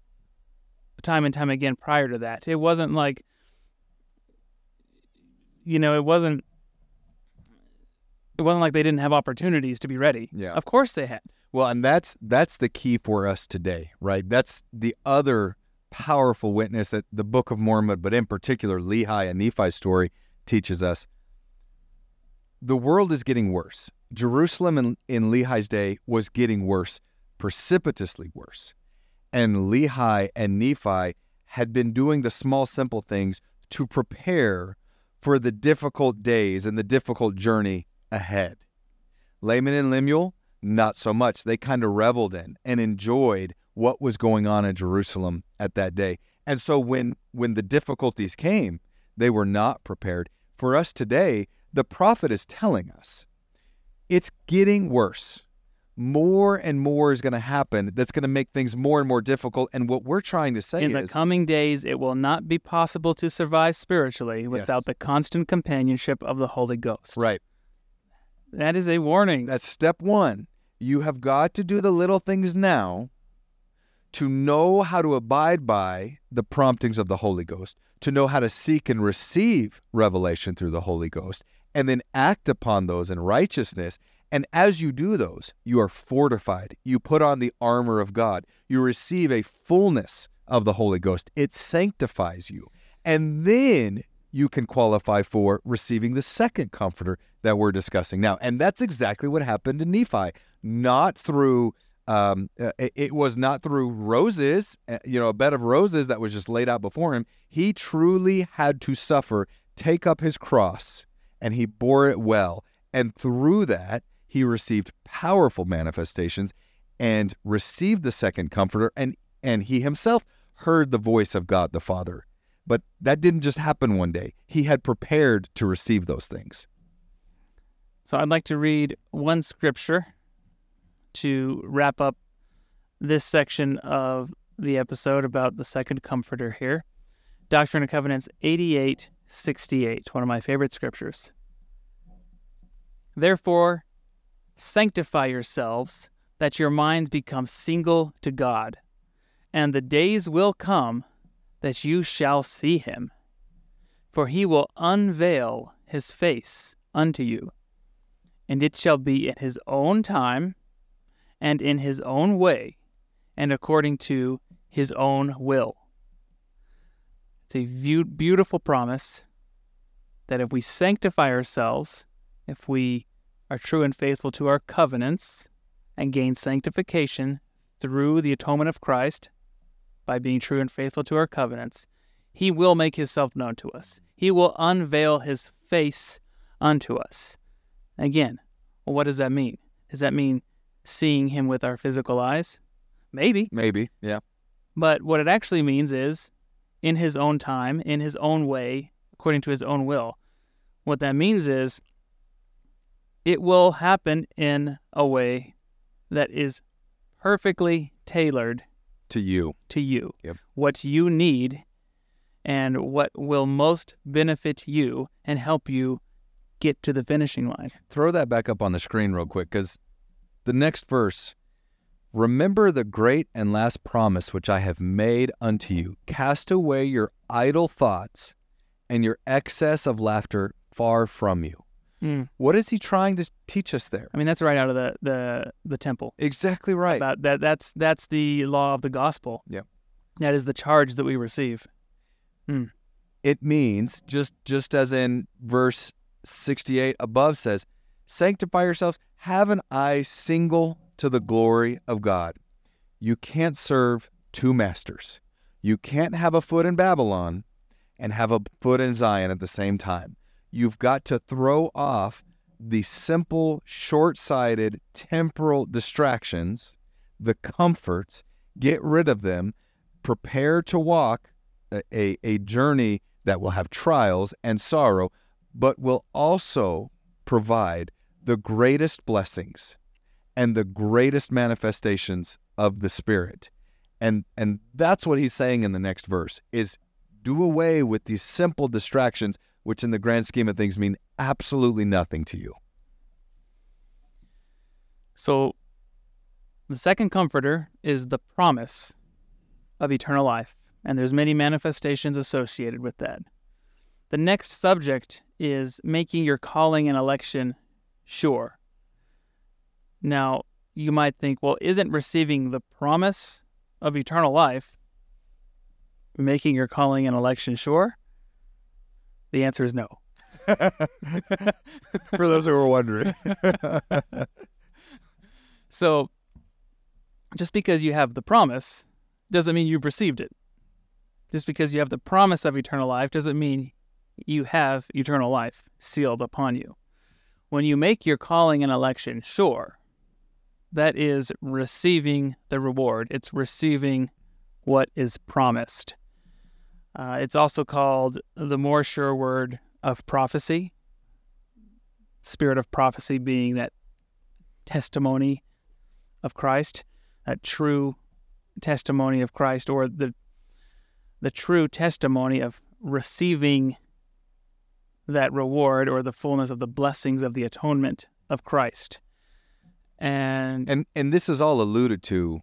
time and time again prior to that. It wasn't like you know, it wasn't it wasn't like they didn't have opportunities to be ready. Yeah. Of course they had. Well, and that's that's the key for us today, right? That's the other powerful witness that the Book of Mormon, but in particular Lehi and Nephi's story, teaches us. The world is getting worse. Jerusalem in, in Lehi's day was getting worse, precipitously worse. And Lehi and Nephi had been doing the small, simple things to prepare for the difficult days and the difficult journey ahead. Laman and Lemuel, not so much. They kind of reveled in and enjoyed what was going on in Jerusalem at that day. And so when when the difficulties came, they were not prepared. For us today, the prophet is telling us it's getting worse. More and more is going to happen that's going to make things more and more difficult. And what we're trying to say In the coming days, it will not be possible to survive spiritually without Yes. the constant companionship of the Holy Ghost. right. That is a warning. That's step one. You have got to do the little things now to know how to abide by the promptings of the Holy Ghost, to know how to seek and receive revelation through the Holy Ghost, and then act upon those in righteousness. And as you do those, you are fortified. You put on the armor of God. You receive a fullness of the Holy Ghost. It sanctifies you. And then you can qualify for receiving the second comforter that we're discussing now. And that's exactly what happened to Nephi. Not through, um, uh, it, was not through roses, uh, you know, a bed of roses that was just laid out before him. He truly had to suffer, take up his cross, and he bore it well. And through that, he received powerful manifestations and received the second comforter. And, and he himself heard the voice of God the Father. But that didn't just happen one day. He had prepared to receive those things. So I'd like to read one scripture to wrap up this section of the episode about the second comforter here. Doctrine and Covenants 8868, one of my favorite scriptures. Therefore, sanctify yourselves, that your minds become single to God, and the days will come that you shall see him. For he will unveil his face unto you and it shall be in his own time, and in his own way, and according to his own will. It's a beautiful promise that if we sanctify ourselves, if we are true and faithful to our covenants, and gain sanctification through the atonement of Christ by being true and faithful to our covenants, he will make himself known to us. He will unveil his face unto us. Again, well, what does that mean? Does that mean seeing him with our physical eyes? Maybe. Maybe. Yeah. But what it actually means is in his own time, in his own way, according to his own will. What that means is it will happen in a way that is perfectly tailored To you. to you. Yep. What you need and what will most benefit you and help you get to the finishing line. Throw that back up on the screen real quick because the next verse remember the great and last promise which I have made unto you. Cast away your idle thoughts and your excess of laughter far from you. Mm. What is he trying to teach us there? I mean, that's right out of the the, the temple. Exactly right. About that that's that's the law of the gospel. Yep. That is the charge that we receive. it means just just as in verse 68 above says sanctify yourselves. Have an eye single to the glory of god. You can't serve two masters. You can't have a foot in babylon and have a foot in zion at the same time. You've got to throw off the simple short-sighted temporal distractions the comforts get rid of them prepare to walk a, a, a journey that will have trials and sorrow, but will also provide the greatest blessings and the greatest manifestations of the Spirit. And and that's what he's saying in the next verse is do away with these simple distractions which in the grand scheme of things mean absolutely nothing to you. So the second comforter is the promise of eternal life, and there's many manifestations associated with that. The next subject is making your calling and election sure. Now, you might think, well, isn't receiving the promise of eternal life making your calling and election sure? The answer is no. For those who were wondering. so, just because you have the promise doesn't mean you've received it. Just because you have the promise of eternal life doesn't mean you have eternal life sealed upon you. When you make your calling and election sure, that is receiving the reward. It's receiving what is promised. Uh, it's also called the more sure word of prophecy. Spirit of prophecy being that testimony of Christ, that true testimony of Christ, or the the true testimony of receiving that reward or the fullness of the blessings of the atonement of Christ. And and and this is all alluded to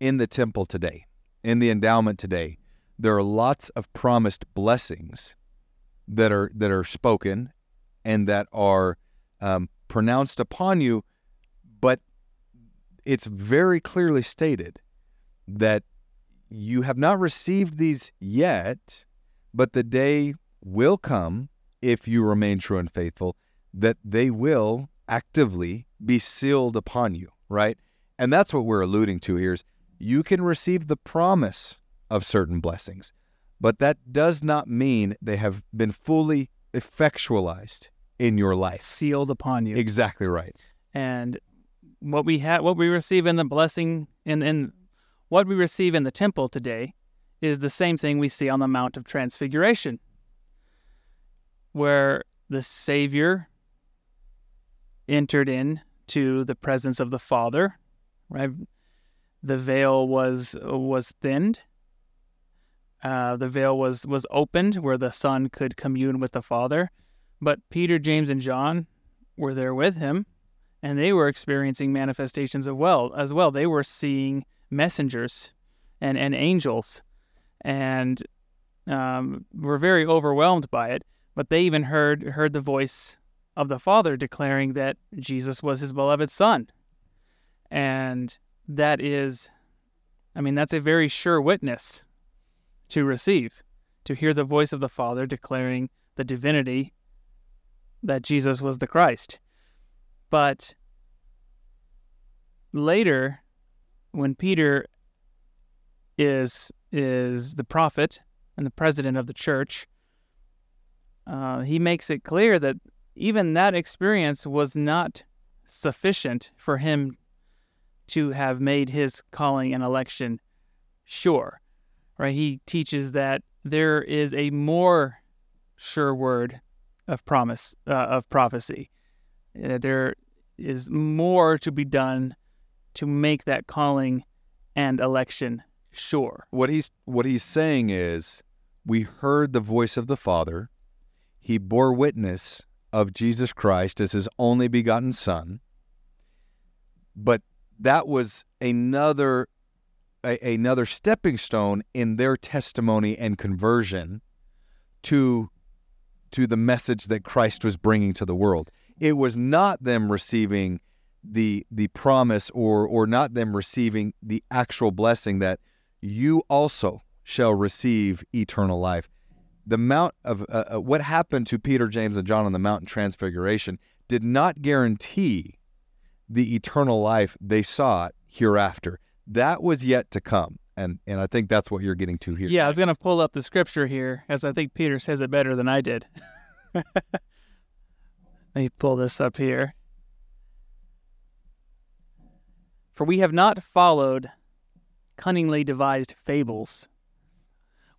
in the temple today, in the endowment today there are lots of promised blessings that are that are spoken and that are um, pronounced upon you, but it's very clearly stated that you have not received these yet, but the day will come if you remain true and faithful that they will actively be sealed upon you, right? And that's what we're alluding to here is you can receive the promise of certain blessings. But that does not mean they have been fully effectualized in your life, sealed upon you. Exactly right. And what we have, what we receive in the blessing, in in what we receive in the temple today, is the same thing we see on the Mount of Transfiguration, where the Savior entered in to the presence of the Father. Right, the veil was was thinned uh, the veil was was opened where the Son could commune with the Father, but Peter, James, and John were there with him, and they were experiencing manifestations of well as well. They were seeing messengers and and angels, and um, were very overwhelmed by it. But they even heard heard the voice of the Father declaring that Jesus was his beloved Son, and that is, I mean, that's a very sure witness to receive, to hear the voice of the Father declaring the divinity that Jesus was the Christ. But later, when Peter is is the prophet and the president of the church, uh, he makes it clear that even that experience was not sufficient for him to have made his calling and election sure right? He teaches that there is a more sure word of promise uh, of prophecy. Uh, there is more to be done to make that calling and election sure. What he's what he's saying is we heard the voice of the Father. He bore witness of Jesus Christ as his only begotten son. But that was another a, another stepping stone in their testimony and conversion to to the message that Christ was bringing to the world. It was not them receiving the the promise or or not them receiving the actual blessing that you also shall receive eternal life. The mount of uh, uh what happened to Peter, James, and John on the mountain transfiguration did not guarantee the eternal life they sought hereafter. That was yet to come. And and I think that's what you're getting to here. Yeah, I was going to pull up the scripture here as I think Peter says it better than I did. Let me pull this up here. For we have not followed cunningly devised fables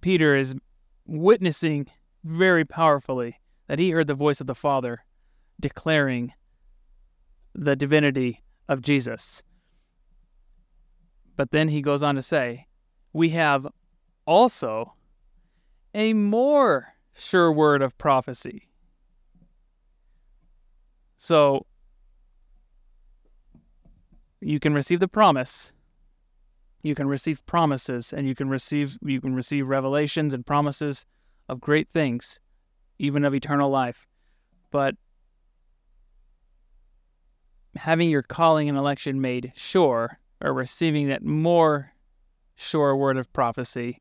Peter is witnessing very powerfully that he heard the voice of the Father declaring the divinity of Jesus. But then he goes on to say, We have also a more sure word of prophecy. So you can receive the promise you can receive promises and you can receive you can receive revelations and promises of great things even of eternal life. But having your calling and election made sure or receiving that more sure word of prophecy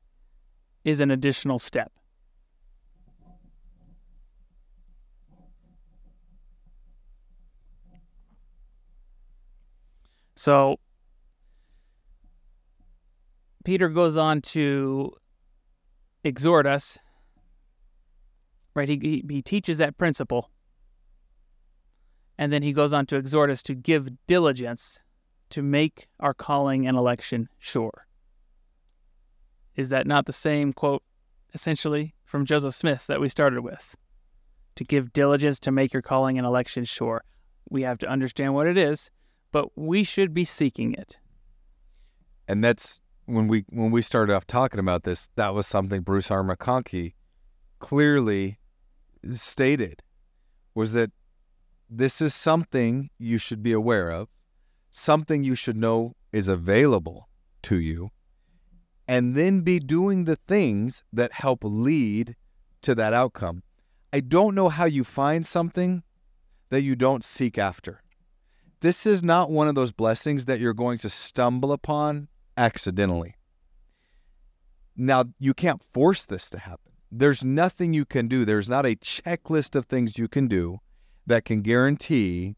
is an additional step. So Peter goes on to exhort us, right? He, he, he teaches that principle. And then he goes on to exhort us to give diligence to make our calling and election sure. Is that not the same quote, essentially, from Joseph Smith that we started with? To give diligence to make your calling and election sure. We have to understand what it is, but we should be seeking it. And that's when we when we started off talking about this, that was something Bruce R. McConkie clearly stated was that this is something you should be aware of, something you should know is available to you, and then be doing the things that help lead to that outcome. I don't know how you find something that you don't seek after. This is not one of those blessings that you're going to stumble upon accidentally. Now, you can't force this to happen. There's nothing you can do. There's not a checklist of things you can do that can guarantee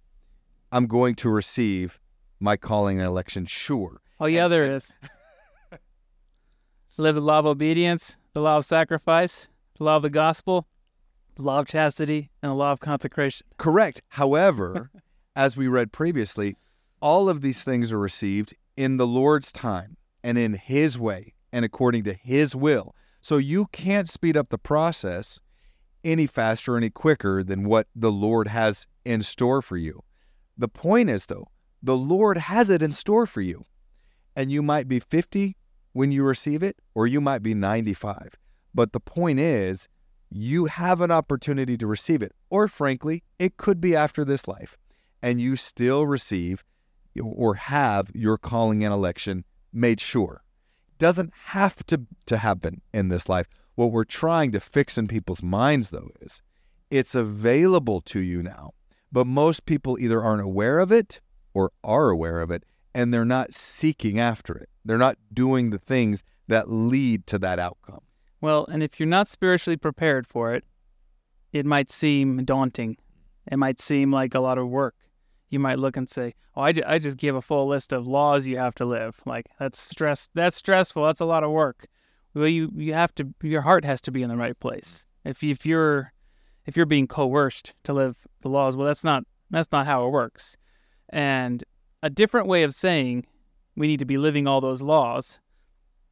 I'm going to receive my calling and election sure. Oh, yeah, and, there and, is. Live the law of obedience, the law of sacrifice, the law of the gospel, the law of chastity, and the law of consecration. Correct. However, as we read previously, all of these things are received in the Lord's time and in His way and according to His will. So you can't speed up the process any faster, any quicker than what the Lord has in store for you. The point is, though, the Lord has it in store for you. And you might be 50 when you receive it, or you might be 95. But the point is, you have an opportunity to receive it. Or frankly, it could be after this life, and you still receive or have your calling and election made sure. Doesn't have to, to happen in this life. What we're trying to fix in people's minds, though, is it's available to you now. But most people either aren't aware of it or are aware of it, and they're not seeking after it. They're not doing the things that lead to that outcome. Well, and if you're not spiritually prepared for it, it might seem daunting. It might seem like a lot of work you might look and say, "Oh, I, ju- I just give a full list of laws you have to live. Like that's stress. That's stressful. That's a lot of work." Well, you you have to. Your heart has to be in the right place. If if you're if you're being coerced to live the laws, well, that's not that's not how it works. And a different way of saying we need to be living all those laws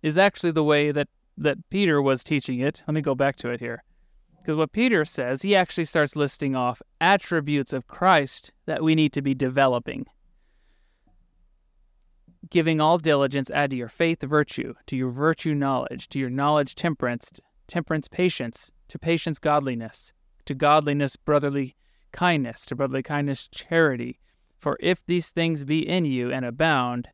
is actually the way that that Peter was teaching it. Let me go back to it here. Because what Peter says, he actually starts listing off attributes of Christ that we need to be developing. Giving all diligence, add to your faith virtue, to your virtue knowledge, to your knowledge temperance, temperance patience, to patience godliness, to godliness brotherly kindness, to brotherly kindness charity. For if these things be in you and abound,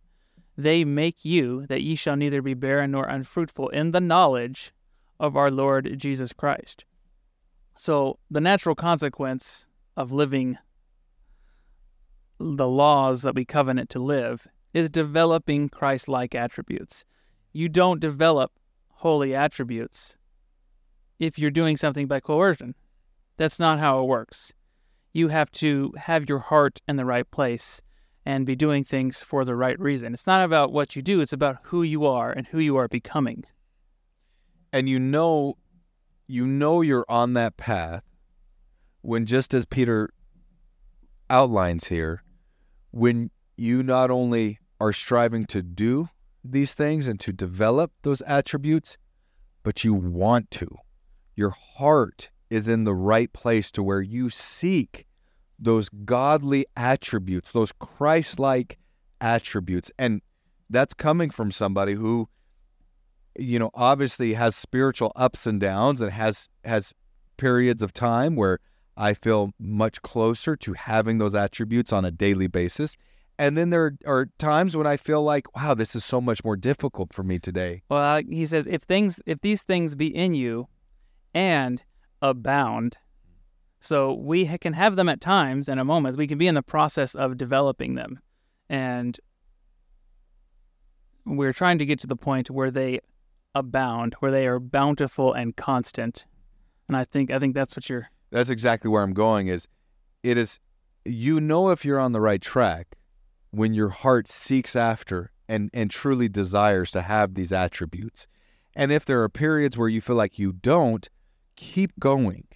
they make you that ye shall neither be barren nor unfruitful in the knowledge of our Lord Jesus Christ. So, the natural consequence of living the laws that we covenant to live is developing Christ like attributes. You don't develop holy attributes if you're doing something by coercion. That's not how it works. You have to have your heart in the right place and be doing things for the right reason. It's not about what you do, it's about who you are and who you are becoming. And you know you know you're on that path when just as Peter outlines here, when you not only are striving to do these things and to develop those attributes, but you want to. Your heart is in the right place to where you seek those godly attributes, those Christ like attributes. And that's coming from somebody who, you know, obviously has spiritual ups and downs and has has periods of time where I feel much closer to having those attributes on a daily basis. And then there are times when I feel like, wow, this is so much more difficult for me today. Well, he says, if things, if these things be in you, and abound, so we can have them at times and a moment. We can be in the process of developing them, and we're trying to get to the point where they abound, where they are bountiful and constant. And I think I think that's what you're. That's exactly where I'm going. Is it is you know if you're on the right track when your heart seeks after and and truly desires to have these attributes. And if there are periods where you feel like you don't, keep going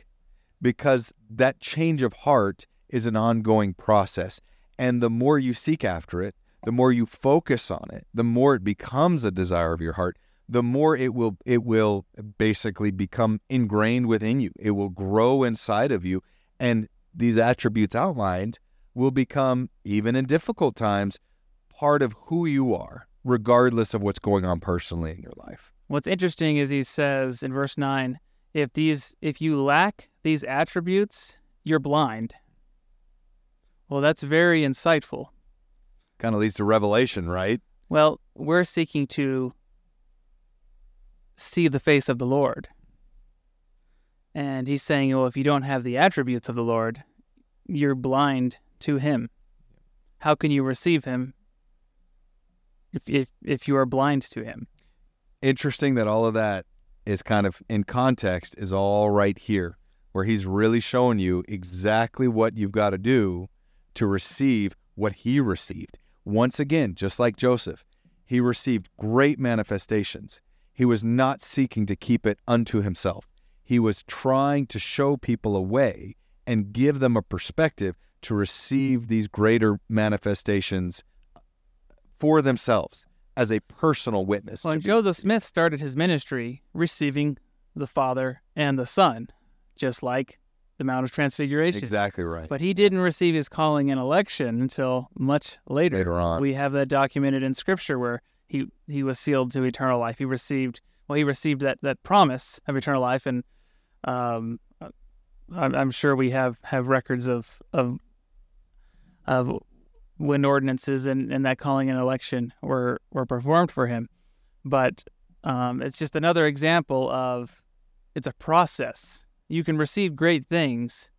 because that change of heart is an ongoing process. And the more you seek after it, the more you focus on it, the more it becomes a desire of your heart, the more it will it will basically become ingrained within you. It will grow inside of you and these attributes outlined will become even in difficult times part of who you are regardless of what's going on personally in your life. What's interesting is he says in verse 9, if these if you lack these attributes, you're blind. Well, that's very insightful. Kind of leads to revelation, right? Well, we're seeking to see the face of the Lord. And he's saying, well, if you don't have the attributes of the Lord, you're blind to him. How can you receive him if, if, if you are blind to him? Interesting that all of that is kind of in context is all right here, where he's really showing you exactly what you've got to do to receive what he received. Once again, just like Joseph, he received great manifestations. He was not seeking to keep it unto himself. He was trying to show people a way and give them a perspective to receive these greater manifestations for themselves as a personal witness. Well, Joseph Smith started his ministry receiving the Father and the Son, just like the Mount of Transfiguration. Exactly right. But he didn't receive his calling and election until much later. Later on. We have that documented in Scripture where he, he was sealed to eternal life. He received, well, he received that, that promise of eternal life. And um, I'm, I'm sure we have, have records of, of, of when ordinances and, and that calling and election were, were performed for him. But um, it's just another example of it's a process. You can receive great things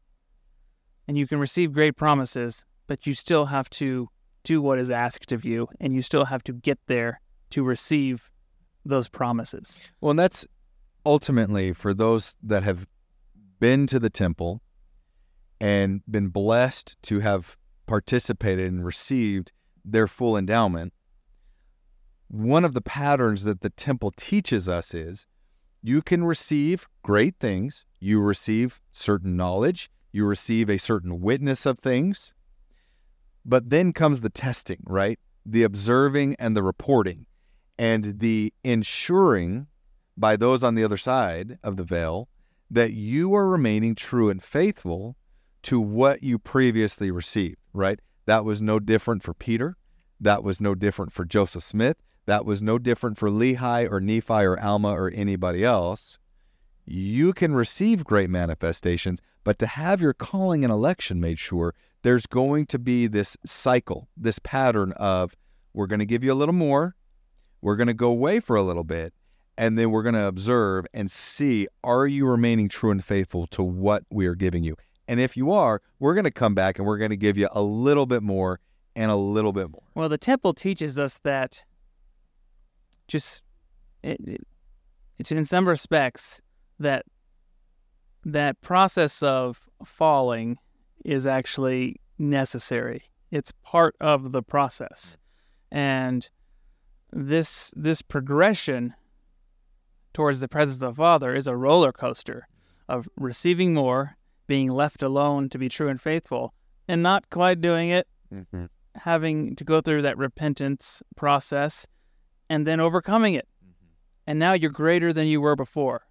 and you can receive great promises, but you still have to do what is asked of you and you still have to get there to receive those promises. Well, and that's ultimately for those that have been to the temple and been blessed to have participated and received their full endowment, one of the patterns that the temple teaches us is you can receive great things, you receive certain knowledge, you receive a certain witness of things, but then comes the testing, right? The observing and the reporting, and the ensuring by those on the other side of the veil that you are remaining true and faithful to what you previously received right? That was no different for Peter. That was no different for Joseph Smith. That was no different for Lehi or Nephi or Alma or anybody else. You can receive great manifestations, but to have your calling and election made sure, there's going to be this cycle, this pattern of we're going to give you a little more, we're going to go away for a little bit, and then we're going to observe and see are you remaining true and faithful to what we are giving you? And if you are, we're going to come back and we're going to give you a little bit more and a little bit more. Well, the temple teaches us that just it, it, it's in some respects that that process of falling is actually necessary It's part of the process. And this this progression towards the presence of the Father is a roller coaster of receiving more, being left alone to be true and faithful, and not quite doing it, Mm-hmm. having to go through that repentance process, and then overcoming it. And now you're greater than you were before.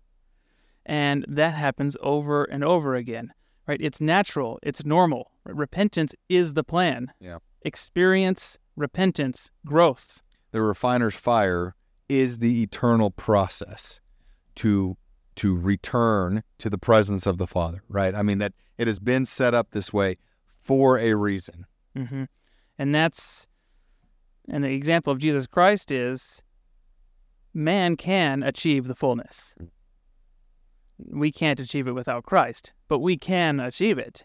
And that happens over and over again, right? It's natural, it's normal. Repentance is the plan. Yeah. Experience, repentance, growth. The refiner's fire is the eternal process to to return to the presence of the Father, right? I mean that it has been set up this way for a reason. Mm-hmm. And that's, and the example of Jesus Christ is man can achieve the fullness. We can't achieve it without Christ, but we can achieve it.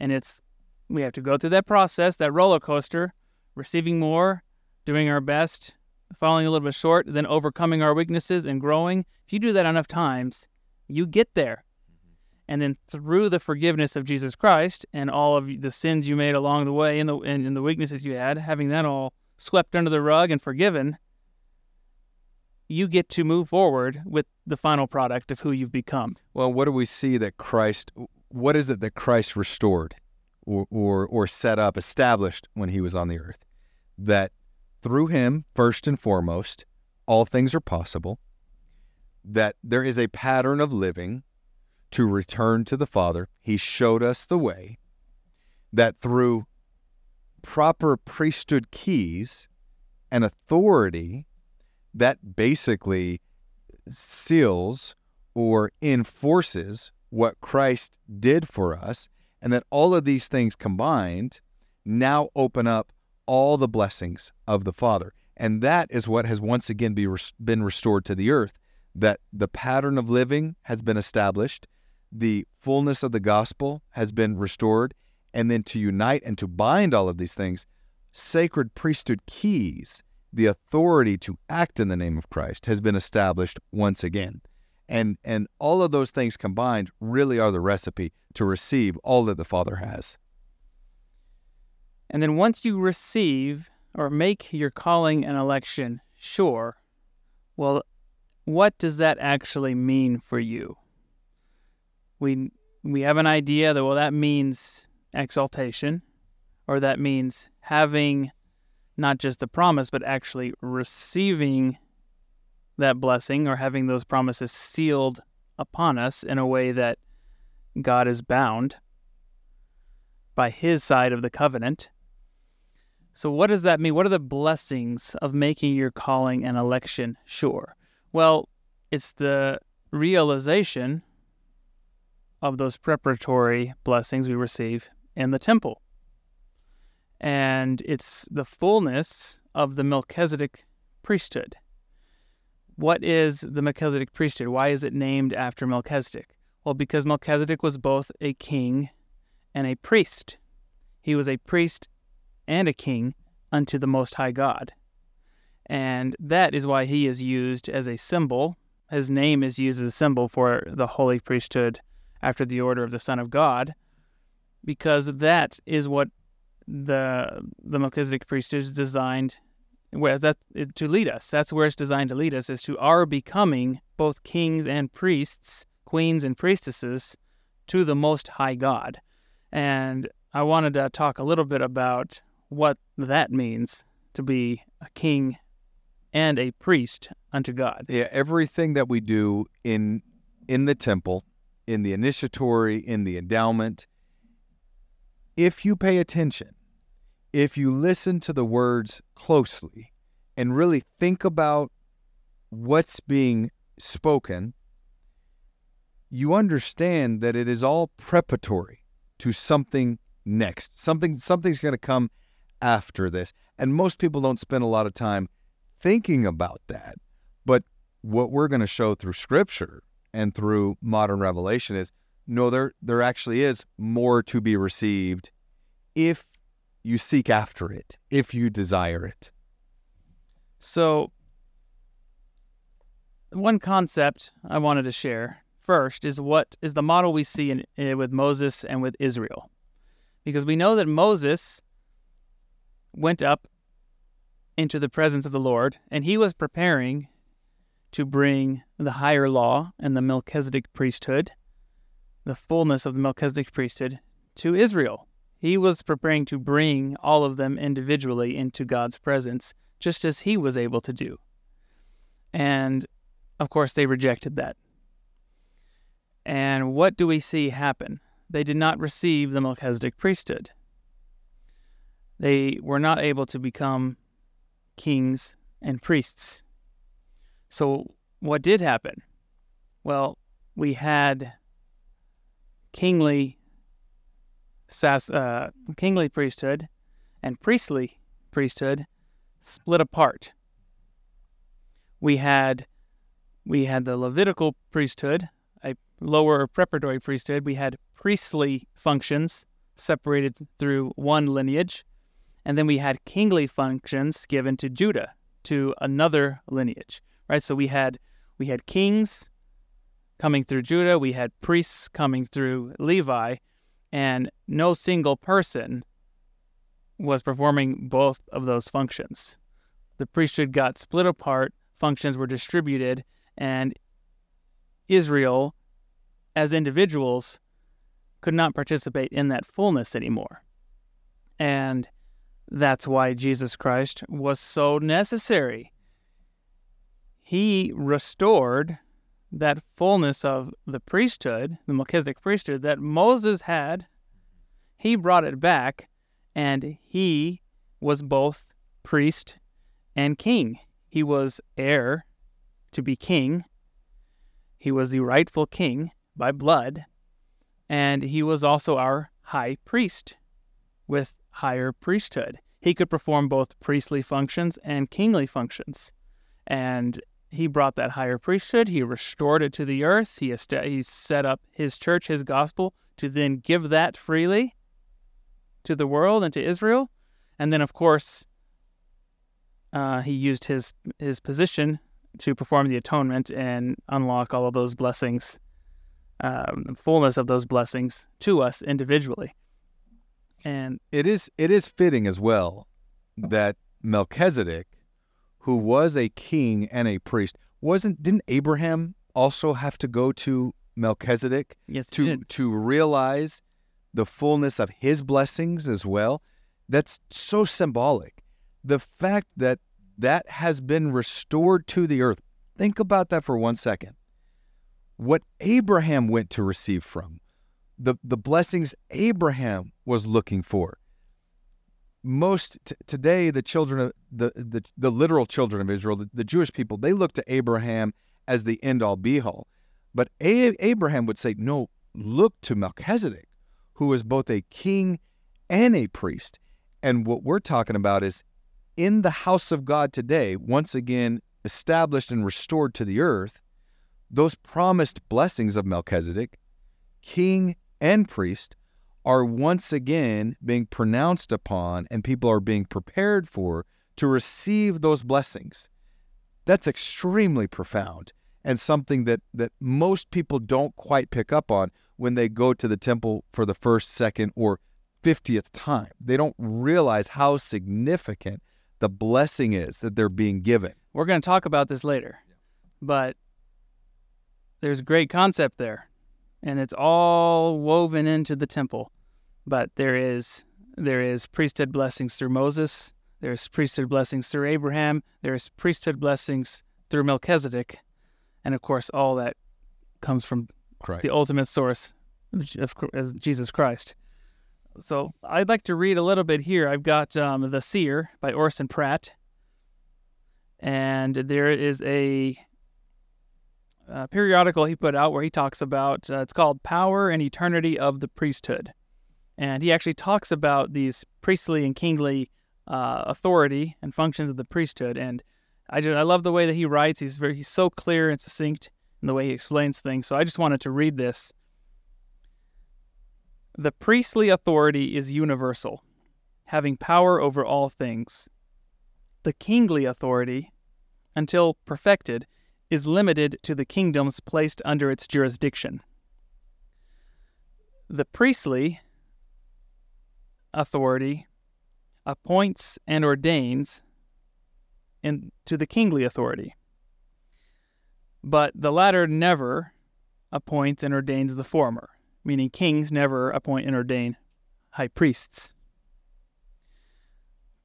And it's, we have to go through that process, that roller coaster, receiving more, doing our best, falling a little bit short, then overcoming our weaknesses and growing. If you do that enough times, you get there. Mm-hmm. And then through the forgiveness of Jesus Christ and all of the sins you made along the way and the and, and the weaknesses you had, having that all swept under the rug and forgiven, you get to move forward with the final product of who you've become. Well, what do we see that Christ what is it that Christ restored or or, or set up, established when he was on the earth? That through him, first and foremost, all things are possible. That there is a pattern of living to return to the Father. He showed us the way. That through proper priesthood keys and authority, that basically seals or enforces what Christ did for us, and that all of these things combined now open up all the blessings of the Father. And that is what has once again be res- been restored to the earth that the pattern of living has been established, the fullness of the gospel has been restored, and then to unite and to bind all of these things, sacred priesthood keys, the authority to act in the name of Christ has been established once again. And and all of those things combined really are the recipe to receive all that the Father has. And then once you receive or make your calling and election sure, well, what does that actually mean for you? We we have an idea that well that means exaltation or that means having not just the promise but actually receiving that blessing or having those promises sealed upon us in a way that God is bound by his side of the covenant. So, what does that mean? What are the blessings of making your calling and election sure? Well, it's the realization of those preparatory blessings we receive in the temple. And it's the fullness of the Melchizedek priesthood. What is the Melchizedek priesthood? Why is it named after Melchizedek? Well, because Melchizedek was both a king and a priest. He was a priest and a king unto the Most High God. And that is why he is used as a symbol. His name is used as a symbol for the holy priesthood after the order of the Son of God, because that is what the the Melchizedek priesthood is designed where that to lead us. That's where it's designed to lead us is to our becoming both kings and priests, queens and priestesses to the most high God. And I wanted to talk a little bit about what that means to be a king and a priest unto God. Yeah, everything that we do in in the temple, in the initiatory, in the endowment, if you pay attention, if you listen to the words closely and really think about what's being spoken, you understand that it is all preparatory to something next. Something something's going to come after this. And most people don't spend a lot of time thinking about that. But what we're going to show through scripture and through modern revelation is no there there actually is more to be received if you seek after it, if you desire it. So, one concept I wanted to share first is what is the model we see in, uh, with Moses and with Israel. Because we know that Moses went up into the presence of the Lord, and he was preparing to bring the higher law and the Melchizedek priesthood, the fullness of the Melchizedek priesthood, to Israel. He was preparing to bring all of them individually into God's presence, just as he was able to do. And of course, they rejected that. And what do we see happen? They did not receive the Melchizedek priesthood. They were not able to become kings and priests. So, what did happen? Well, we had kingly, uh, kingly priesthood and priestly priesthood split apart. We had we had the Levitical priesthood, a lower preparatory priesthood. We had priestly functions separated through one lineage, and then we had kingly functions given to Judah, to another lineage. Right? So we had we had kings coming through Judah, we had priests coming through Levi, and no single person was performing both of those functions. The priesthood got split apart, functions were distributed, and Israel, as individuals, could not participate in that fullness anymore. And that's why Jesus Christ was so necessary. He restored that fullness of the priesthood, the Melchizedek priesthood that Moses had. He brought it back, and he was both priest and king. He was heir to be king. He was the rightful king by blood, and he was also our high priest with higher priesthood. He could perform both priestly functions and kingly functions. And he brought that higher priesthood, he restored it to the earth, he, est- he set up his church, his gospel, to then give that freely to the world and to Israel. And then, of course, uh, he used his his position to perform the atonement and unlock all of those blessings, um, the fullness of those blessings to us individually. And it is it is fitting as well that Melchizedek, who was a king and a priest, wasn't didn't Abraham also have to go to Melchizedek yes, to to realize the fullness of his blessings as well? That's so symbolic. The fact that that has been restored to the earth. Think about that for one second. What Abraham went to receive from, the, the blessings Abraham was looking for. Most t- today, the children of the, the, the literal children of Israel, the, the Jewish people, they look to Abraham as the end all be all. But a- Abraham would say, no, look to Melchizedek, who is both a king and a priest. And what we're talking about is in the house of God today, once again established and restored to the earth, those promised blessings of Melchizedek, king and priest, are once again being pronounced upon and people are being prepared for to receive those blessings. That's extremely profound and something that, that most people don't quite pick up on when they go to the temple for the first, second, or 50th time. They don't realize how significant the blessing is that they're being given. We're going to talk about this later, but there's a great concept there, and it's all woven into the temple. But there is there is priesthood blessings through Moses. There's priesthood blessings through Abraham. There's priesthood blessings through Melchizedek, and of course, all that comes from Christ. the ultimate source of Jesus Christ. So I'd like to read a little bit here. I've got um, The Seer by Orson Pratt. And there is a, a, periodical he put out where he talks about, uh, it's called Power and Eternity of the Priesthood. And he actually talks about these priestly and kingly uh, authority and functions of the priesthood. And I, just, I love the way that he writes. He's, very, he's so clear and succinct in the way he explains things. So I just wanted to read this the priestly authority is universal, having power over all things. The kingly authority, until perfected, is limited to the kingdoms placed under its jurisdiction. The priestly authority, appoints and ordains in, to the kingly authority. But the latter never appoints and ordains the former, meaning kings never appoint and ordain high priests.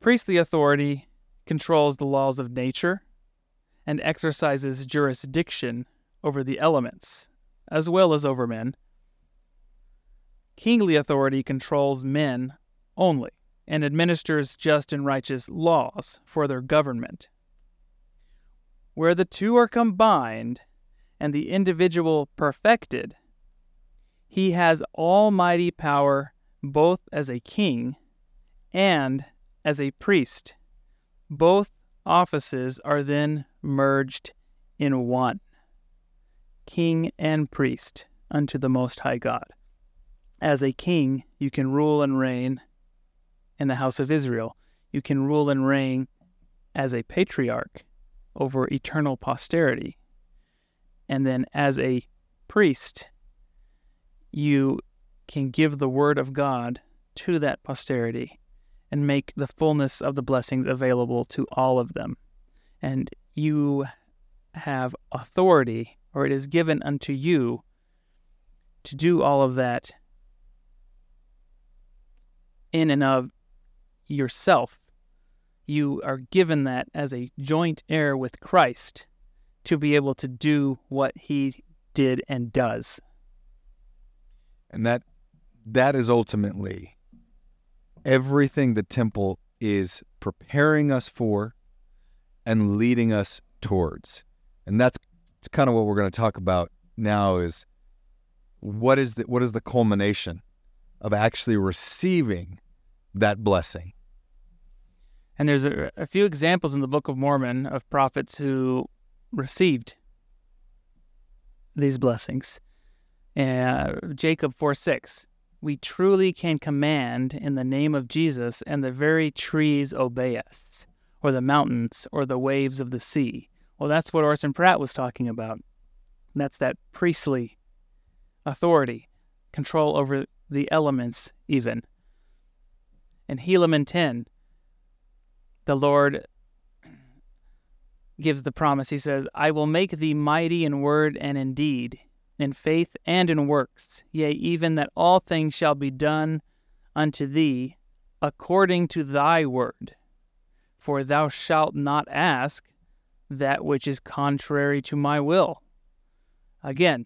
Priestly authority controls the laws of nature and exercises jurisdiction over the elements, as well as over men. Kingly authority controls men only and administers just and righteous laws for their government. Where the two are combined and the individual perfected, he has almighty power both as a king and as a priest. Both offices are then merged in one king and priest unto the Most High God. As a king, you can rule and reign in the house of Israel. You can rule and reign as a patriarch over eternal posterity. And then as a priest, you can give the word of God to that posterity and make the fullness of the blessings available to all of them. And you have authority, or it is given unto you to do all of that in and of yourself. You are given that as a joint heir with Christ to be able to do what he did and does. And that that is ultimately everything the temple is preparing us for and leading us towards. And that's, kind of what we're going to talk about now is what is the what is the culmination of actually receiving that blessing. And there's a, a few examples in the Book of Mormon of prophets who received these blessings. Uh, Jacob 4 6. We truly can command in the name of Jesus, and the very trees obey us, or the mountains, or the waves of the sea. Well, that's what Orson Pratt was talking about. That's that priestly authority, control over the elements, even. In Helaman 10, the Lord gives the promise. He says, I will make thee mighty in word and in deed, in faith and in works, yea, even that all things shall be done unto thee according to thy word. For thou shalt not ask that which is contrary to my will. Again,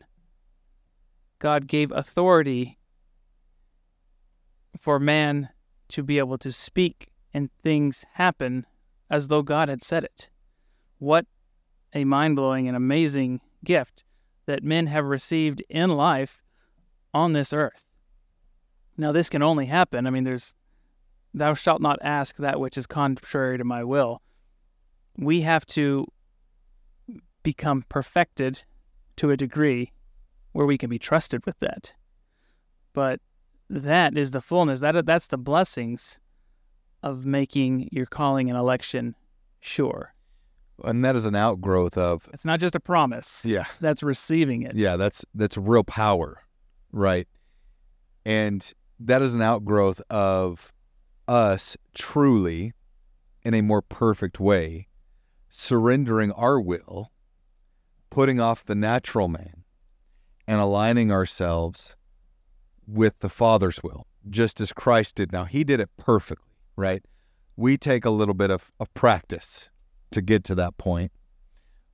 God gave authority for man to be able to speak and things happen as though God had said it. What a mind blowing and amazing gift that men have received in life on this earth. Now, this can only happen. I mean, there's, thou shalt not ask that which is contrary to my will. We have to become perfected to a degree where we can be trusted with that. But that is the fullness. That that's the blessings of making your calling and election sure. And that is an outgrowth of It's not just a promise. yeah. That's receiving it. Yeah, that's that's real power, right? And that is an outgrowth of us truly in a more perfect way surrendering our will, putting off the natural man and aligning ourselves with the Father's will, just as Christ did. Now, he did it perfectly, right? We take a little bit of, of practice to get to that point.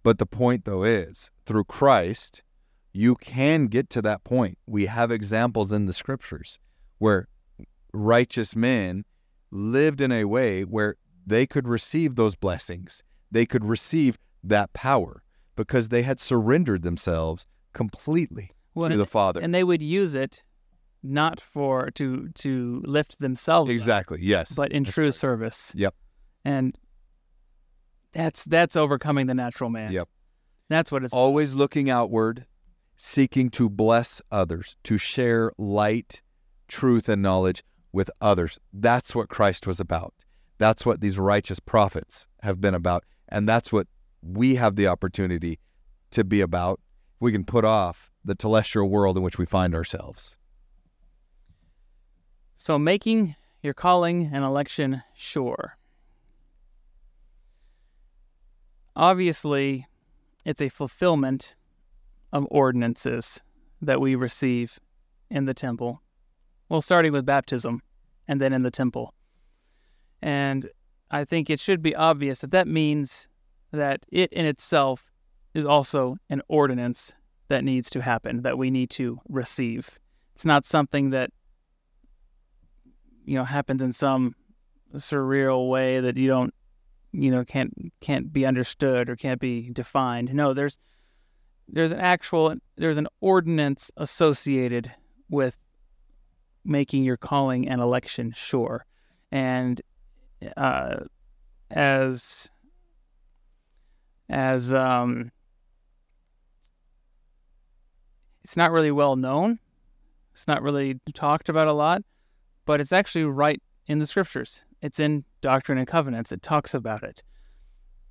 But the point, though, is through Christ, you can get to that point. We have examples in the scriptures where righteous men lived in a way where they could receive those blessings, they could receive that power because they had surrendered themselves completely Well, to the Father. and they would use it not for to to lift themselves up, exactly. Yes. but in That's true right. service. Yep. And that's that's overcoming the natural man. Yep. That's what it's Always looking outward, seeking to bless others, to share light, truth, and knowledge with others. That's what Christ was about. That's what these righteous prophets have been about. And that's what we have the opportunity to be about. We can put off the telestial world in which we find ourselves. So making your calling and election sure. Obviously, it's a fulfillment of ordinances that we receive in the temple. Well, starting with baptism and then in the temple. And I think it should be obvious that that means that it in itself is also an ordinance that needs to happen, that we need to receive. It's not something that you know happens in some surreal way that you don't you know can't can't be understood or can't be defined. No, there's there's an actual there's an ordinance associated with making your calling and election sure. And uh, as as um, it's not really well known. It's not really talked about a lot, but it's actually right in the scriptures. It's in Doctrine and Covenants. It talks about it.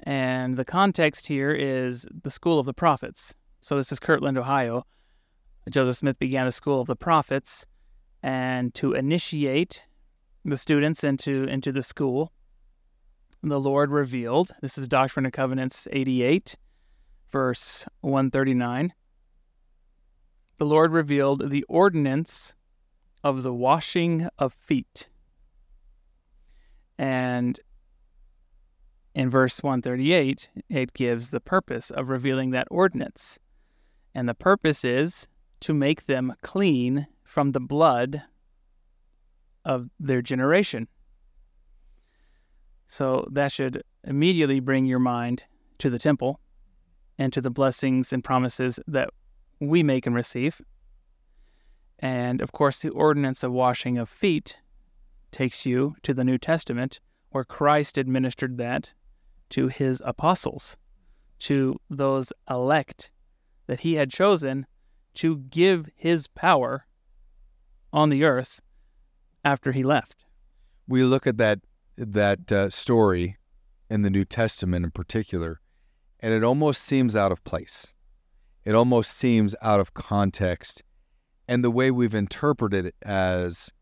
And the context here is the School of the Prophets. So this is Kirtland, Ohio. Joseph Smith began the School of the Prophets, and to initiate the students into into the school, the Lord revealed. This is Doctrine and Covenants 88, verse 139 the Lord revealed the ordinance of the washing of feet. And in verse 138, it gives the purpose of revealing that ordinance. And the purpose is to make them clean from the blood of their generation. So that should immediately bring your mind to the temple and to the blessings and promises that we make and receive. And of course, the ordinance of washing of feet takes you to the New Testament, where Christ administered that to his apostles, to those elect that he had chosen to give his power on the earth after he left. We look at that that uh, story in the New Testament in particular, and it almost seems out of place it almost seems out of context. And the way we've interpreted it as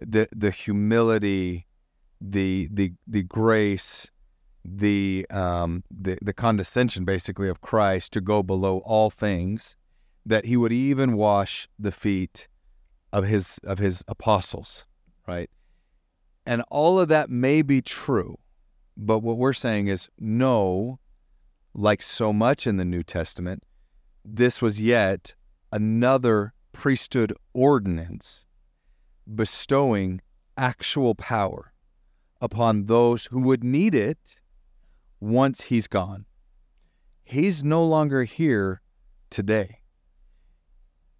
the the humility, the the the grace, the um the, the condescension basically of Christ to go below all things, that he would even wash the feet of his of his apostles, right? And all of that may be true, but what we're saying is no, like so much in the New Testament, this was yet another priesthood ordinance bestowing actual power upon those who would need it once he's gone. He's no longer here today.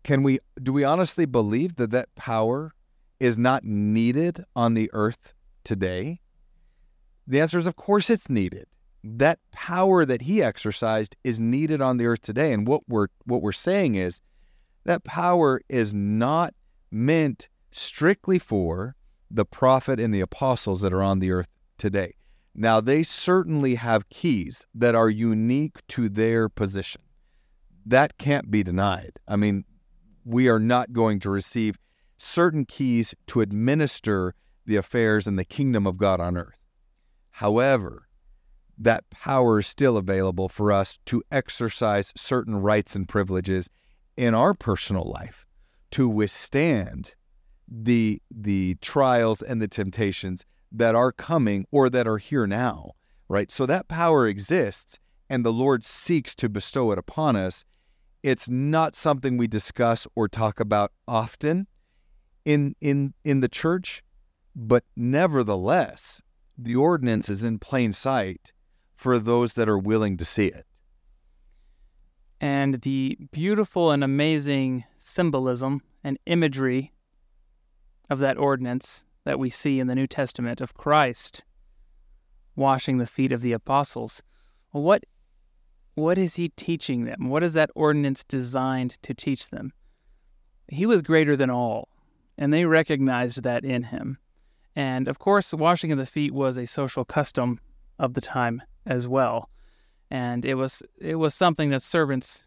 Can we do we honestly believe that that power is not needed on the earth today? The answer is of course it's needed that power that he exercised is needed on the earth today. And what we're what we're saying is that power is not meant strictly for the prophet and the apostles that are on the earth today. Now they certainly have keys that are unique to their position. That can't be denied. I mean, we are not going to receive certain keys to administer the affairs in the kingdom of God on earth. However, that power is still available for us to exercise certain rights and privileges in our personal life to withstand the the trials and the temptations that are coming or that are here now right so that power exists and the lord seeks to bestow it upon us it's not something we discuss or talk about often in in in the church but nevertheless the ordinance is in plain sight for those that are willing to see it. And the beautiful and amazing symbolism and imagery of that ordinance that we see in the New Testament of Christ washing the feet of the apostles. What what is he teaching them? What is that ordinance designed to teach them? He was greater than all, and they recognized that in him. And of course, washing of the feet was a social custom of the time as well. And it was it was something that servants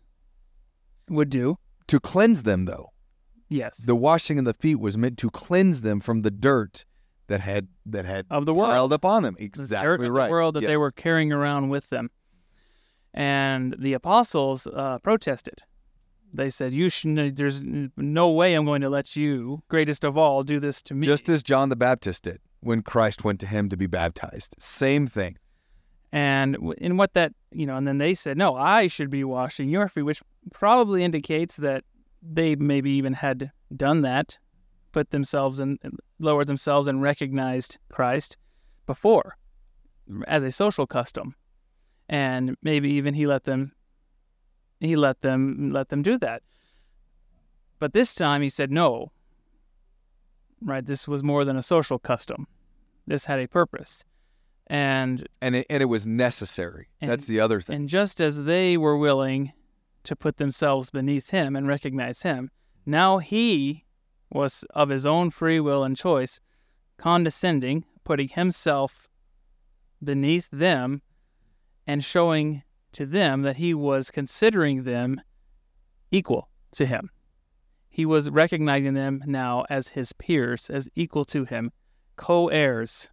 would do to cleanse them though. Yes. The washing of the feet was meant to cleanse them from the dirt that had that had of the world. piled up on them. the dirt Exactly of right. the world that they were carrying around with them. And the apostles uh, protested. They said, "You should. There's no way I'm going to let you, greatest of all, do this to me." just as John the Baptist did when Christ went to him to be baptized. Same thing. And in what that you know, and then they said, "No, I should be washing your feet," which probably indicates that they maybe even had done that, put themselves and lowered themselves, and recognized Christ before as a social custom, and maybe even he let them, he let them let them do that. But this time he said no. Right, this was more than a social custom. This had a purpose, and And it, and it was necessary. And- That's the other thing. and just as they were willing to put themselves beneath him and recognize him, now he was of his own free will and choice condescending, putting himself beneath them and showing to them that he was considering them equal to him. He was recognizing them now as his peers, as equal to him, co heirs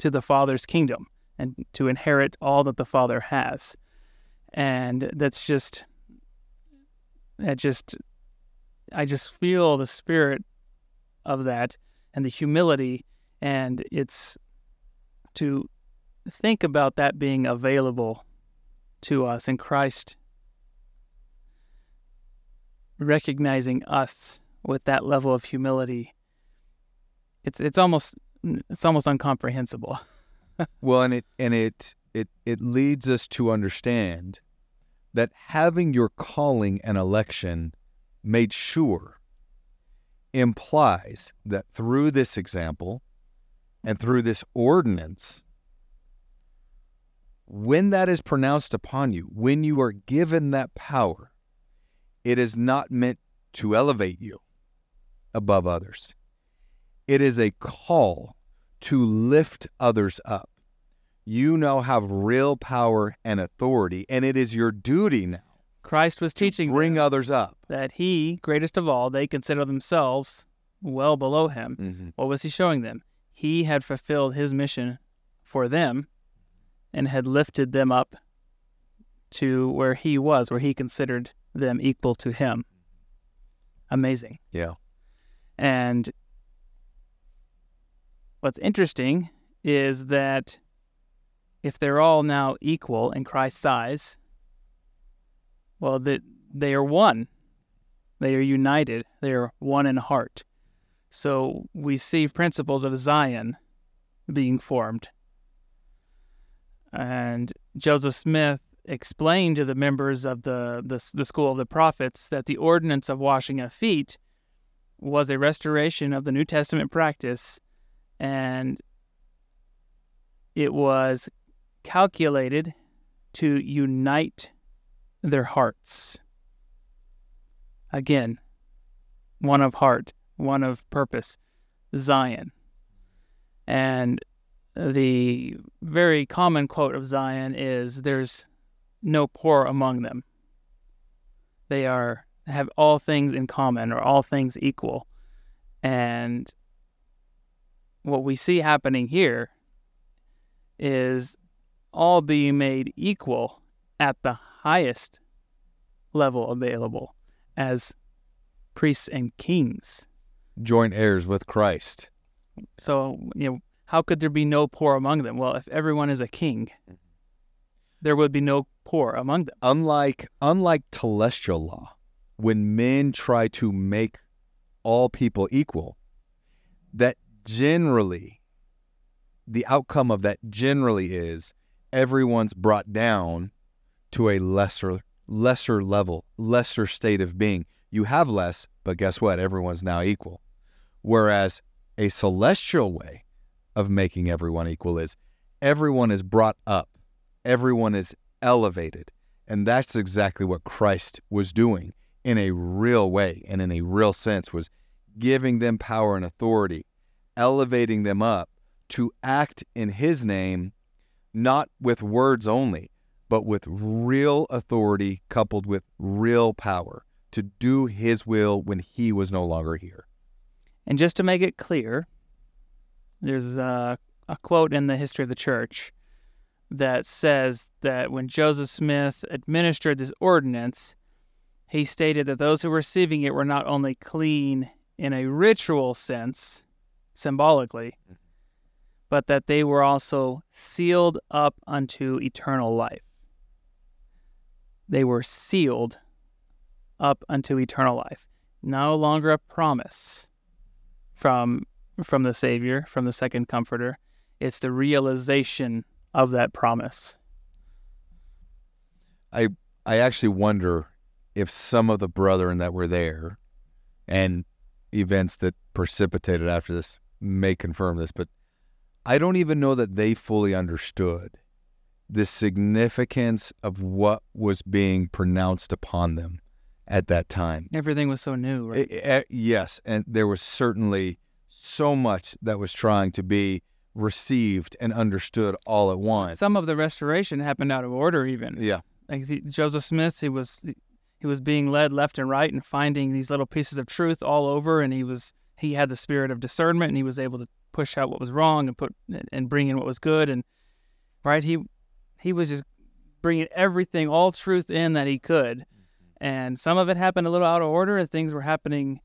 to the Father's kingdom and to inherit all that the Father has. And that's just, that just, I just feel the spirit of that and the humility. And it's to think about that being available to us in Christ, recognizing us with that level of humility. It's, it's almost, it's almost incomprehensible. Well, and it and it it it leads us to understand that having your calling and election made sure implies that through this example and through this ordinance when that is pronounced upon you when you are given that power it is not meant to elevate you above others it is a call to lift others up. You now have real power and authority, and it is your duty now Christ was teaching bring others up. that he, greatest of all, they consider themselves well below him. Mm-hmm. What was he showing them? He had fulfilled his mission for them and had lifted them up to where he was, where he considered them equal to him. Amazing. Yeah. And what's interesting is that if they're all now equal in Christ's eyes, well, that they are one. They are united. They are one in heart. So we see principles of Zion being formed. And Joseph Smith explained to the members of the, the, the school of the prophets that the ordinance of washing of feet was a restoration of the New Testament practice, and it was calculated to unite their hearts. Again, one of heart, one of purpose, Zion. And the very common quote of Zion is there's no poor among them. They are have all things in common or all things equal. And what we see happening here is all being made equal at the highest level available as priests and kings. Joint heirs with Christ. So, you know, how could there be no poor among them? Well, if everyone is a king, mm-hmm. there would be no poor among them. Unlike unlike telestial law, when men try to make all people equal, that generally the outcome of that generally is everyone's brought down to a lesser lesser level, lesser state of being. You have less, but guess what? Everyone's now equal. Whereas a celestial way of making everyone equal is everyone is brought up, everyone is elevated. And that's exactly what Christ was doing in a real way and in a real sense was giving them power and authority, elevating them up to act in his name not with words only, but with real authority coupled with real power to do his will when he was no longer here. And just to make it clear, There's a, a quote in the history of the church that says that when Joseph Smith administered this ordinance, he stated that those who were receiving it were not only clean in a ritual sense, symbolically, mm-hmm. but that they were also sealed up unto eternal life. They were sealed up unto eternal life. No longer a promise from from the Savior, from the second comforter. It's the realization of that promise. I I actually wonder if some of the brethren that were there and events that precipitated after this may confirm this, but I don't even know that they fully understood the significance of what was being pronounced upon them at that time. Everything was so new, right? It- it- yes, and there was certainly so much that was trying to be received and understood all at once. Some of the restoration happened out of order, even. yeah, Like the, Joseph Smith, he was he was being led left and right and finding these little pieces of truth all over, and he was he had the spirit of discernment, and he was able to push out what was wrong and put and bring in what was good, and right he he was just bringing everything, all truth in that he could, and some of it happened a little out of order, and things were happening,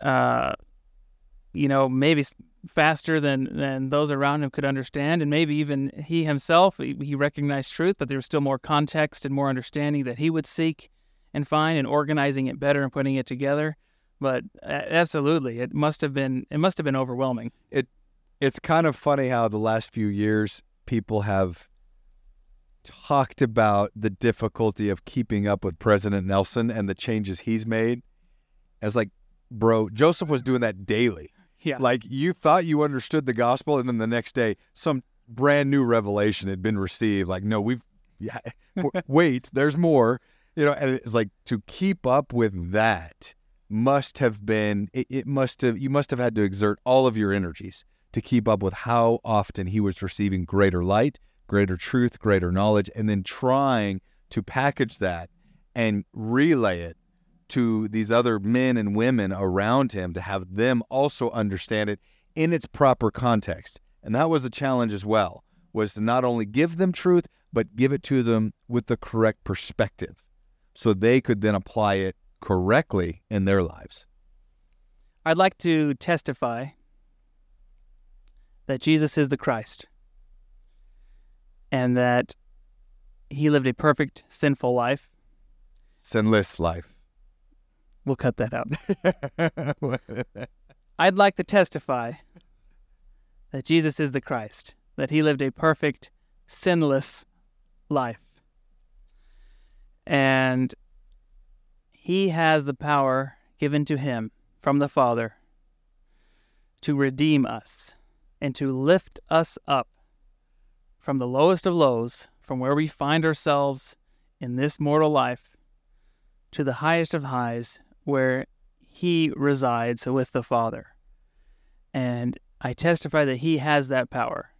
uh, you know, maybe faster than than those around him could understand, and maybe even he himself he, he recognized truth, but there was still more context and more understanding that he would seek and find, and organizing it better and putting it together. But uh, absolutely, it must have been it must have been overwhelming. It it's kind of funny how the last few years people have talked about the difficulty of keeping up with President Nelson and the changes he's made. As like, bro, Joseph was doing that daily. Yeah, Like you thought you understood the gospel, and then the next day, some brand new revelation had been received. Like, no, we've yeah, wait, there's more. You know, and it's like to keep up with that must have been it, it must have you must have had to exert all of your energies to keep up with how often he was receiving greater light, greater truth, greater knowledge, and then trying to package that and relay it to these other men and women around him to have them also understand it in its proper context. And that was a challenge as well, was to not only give them truth, but give it to them with the correct perspective so they could then apply it correctly in their lives. I'd like to testify that Jesus is the Christ, and that he lived a perfect sinful life. Sinless life. We'll cut that out. I'd like to testify that Jesus is the Christ, that he lived a perfect, sinless life. And he has the power given to him from the Father to redeem us and to lift us up from the lowest of lows, from where we find ourselves in this mortal life, to the highest of highs, where he resides with the Father. And I testify that he has that power,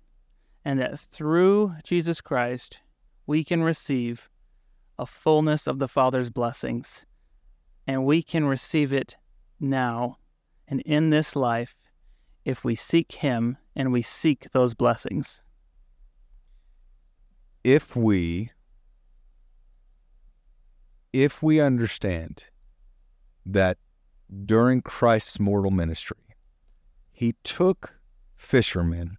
and that through Jesus Christ, we can receive a fullness of the Father's blessings, and we can receive it now and in this life if we seek him and we seek those blessings. if we if we understand that during Christ's mortal ministry he took fishermen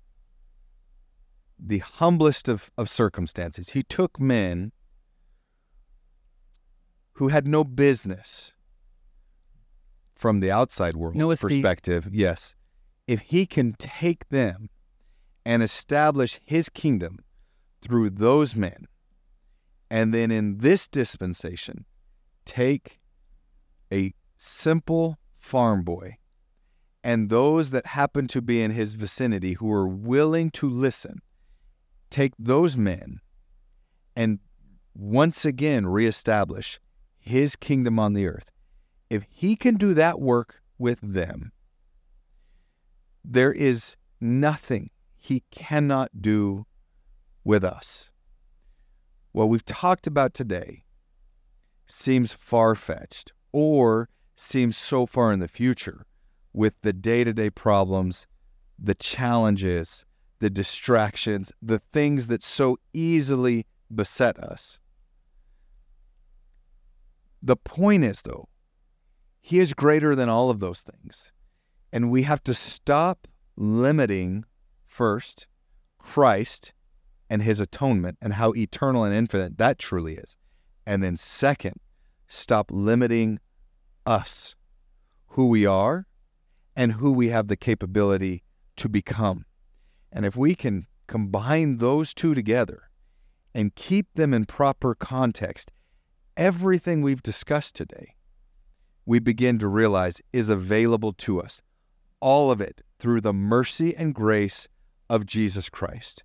the humblest of, of circumstances he took men who had no business from the outside world's No perspective yes if he can take them and establish his kingdom through those men. And then in this dispensation, take a simple farm boy and those that happen to be in his vicinity who are willing to listen, take those men and once again reestablish his kingdom on the earth. If he can do that work with them, there is nothing he cannot do with us. What we've talked about today seems far fetched or seems so far in the future with the day to day problems the challenges, the distractions, the things that so easily beset us. The point is, though, He is greater than all of those things. And we have to stop limiting first Christ and His atonement and how eternal and infinite that truly is. And then, second, stop limiting us, who we are, and who we have the capability to become. And if we can combine those two together and keep them in proper context, everything we've discussed today, we begin to realize is available to us. All of it through the mercy and grace of Jesus Christ.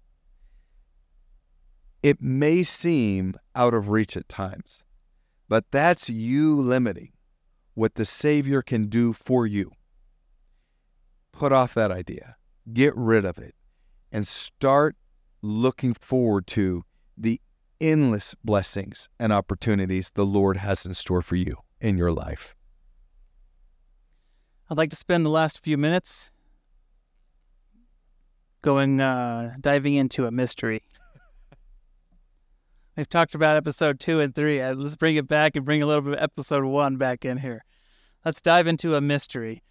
It may seem out of reach at times, but that's you limiting what the Savior can do for you. Put off that idea, get rid of it, and start looking forward to the endless blessings and opportunities the Lord has in store for you in your life. I'd like to spend the last few minutes going uh, diving into a mystery. We've talked about episode two and three. Uh, let's bring it back and bring a little bit of episode one back in here. Let's dive into a mystery.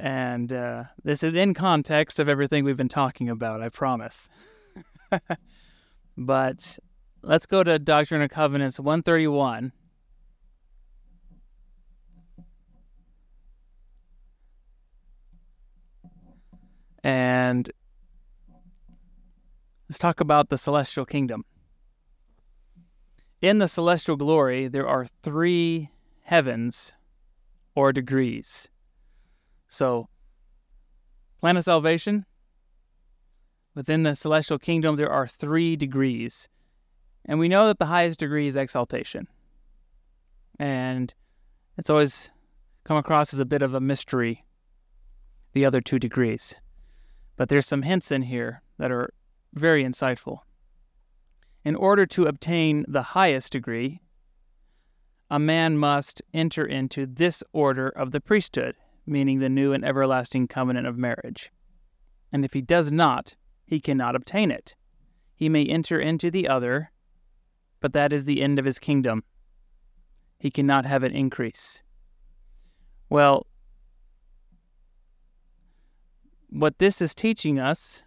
And uh, this is in context of everything we've been talking about, I promise. but let's go to Doctrine and Covenants 131. And let's talk about the celestial kingdom. In the celestial glory, there are three heavens or degrees. So, plan of salvation, within the celestial kingdom, there are three degrees. And we know that the highest degree is exaltation. And it's always come across as a bit of a mystery, the other two degrees. But there's some hints in here that are very insightful. In order to obtain the highest degree, a man must enter into this order of the priesthood, meaning the new and everlasting covenant of marriage. And if he does not, he cannot obtain it. He may enter into the other, but that is the end of his kingdom. He cannot have an increase. Well, what this is teaching us,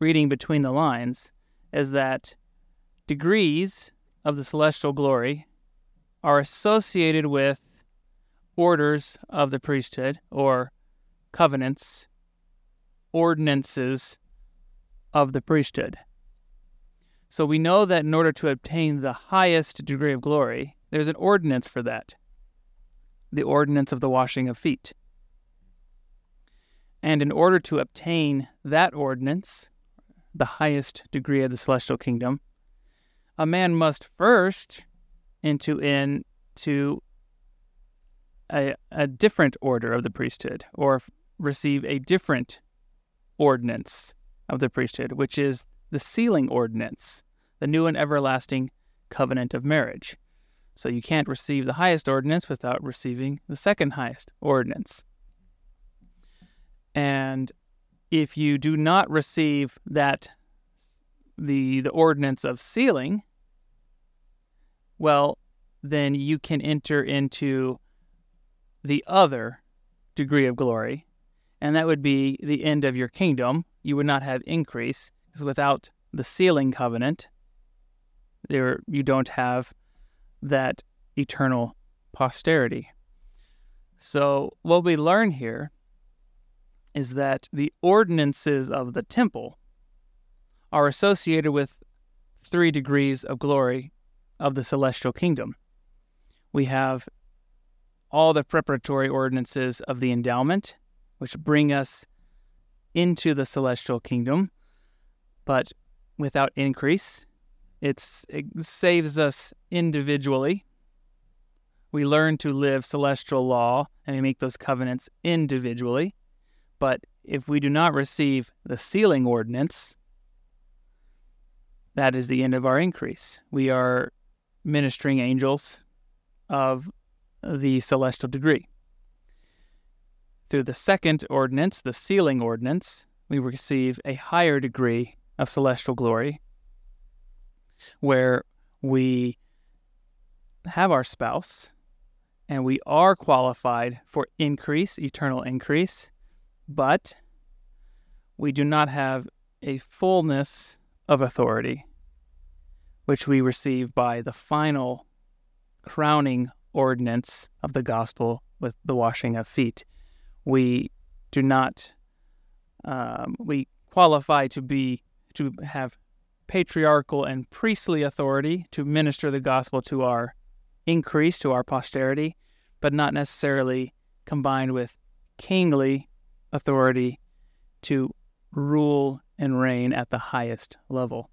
reading between the lines, is that degrees of the celestial glory are associated with orders of the priesthood or covenants, ordinances of the priesthood. So we know that in order to obtain the highest degree of glory, there's an ordinance for that the ordinance of the washing of feet. And in order to obtain that ordinance, the highest degree of the celestial kingdom, a man must first into into a, a different order of the priesthood or receive a different ordinance of the priesthood, which is the sealing ordinance, the new and everlasting covenant of marriage. So you can't receive the highest ordinance without receiving the second highest ordinance. And if you do not receive that the the ordinance of sealing, well, then you can enter into the other degree of glory, and that would be the end of your kingdom. You would not have increase, because without the sealing covenant, there you don't have that eternal posterity. So what we learn here is that the ordinances of the temple are associated with three degrees of glory of the celestial kingdom. We have all the preparatory ordinances of the endowment, which bring us into the celestial kingdom, but without increase. It's, it saves us individually. We learn to live celestial law and we make those covenants individually. But if we do not receive the sealing ordinance, that is the end of our increase. We are ministering angels of the celestial degree. Through the second ordinance, the sealing ordinance, we receive a higher degree of celestial glory where we have our spouse and we are qualified for increase, eternal increase, but we do not have a fullness of authority, which we receive by the final crowning ordinance of the gospel with the washing of feet. We do not, um, we qualify to be, to have patriarchal and priestly authority to minister the gospel to our increase, to our posterity, but not necessarily combined with kingly authority to rule and reign at the highest level.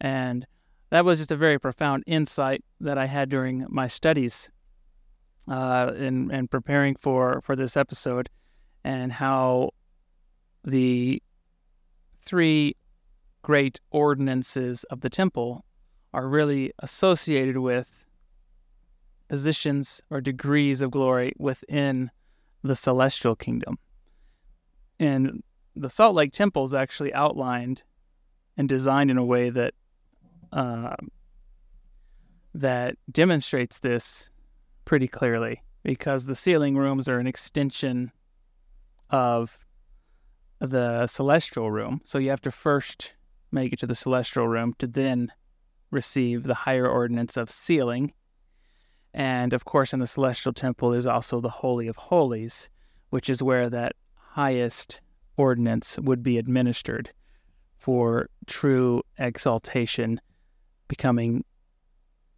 And that was just a very profound insight that I had during my studies uh, in, in preparing for, for this episode, and how the three great ordinances of the temple are really associated with positions or degrees of glory within the celestial kingdom. And the Salt Lake Temple is actually outlined and designed in a way that uh, that demonstrates this pretty clearly because the sealing rooms are an extension of the celestial room. So you have to first make it to the celestial room to then receive the higher ordinance of sealing. And of course, in the celestial temple, there's also the Holy of Holies, which is where that highest ordinance would be administered for true exaltation, becoming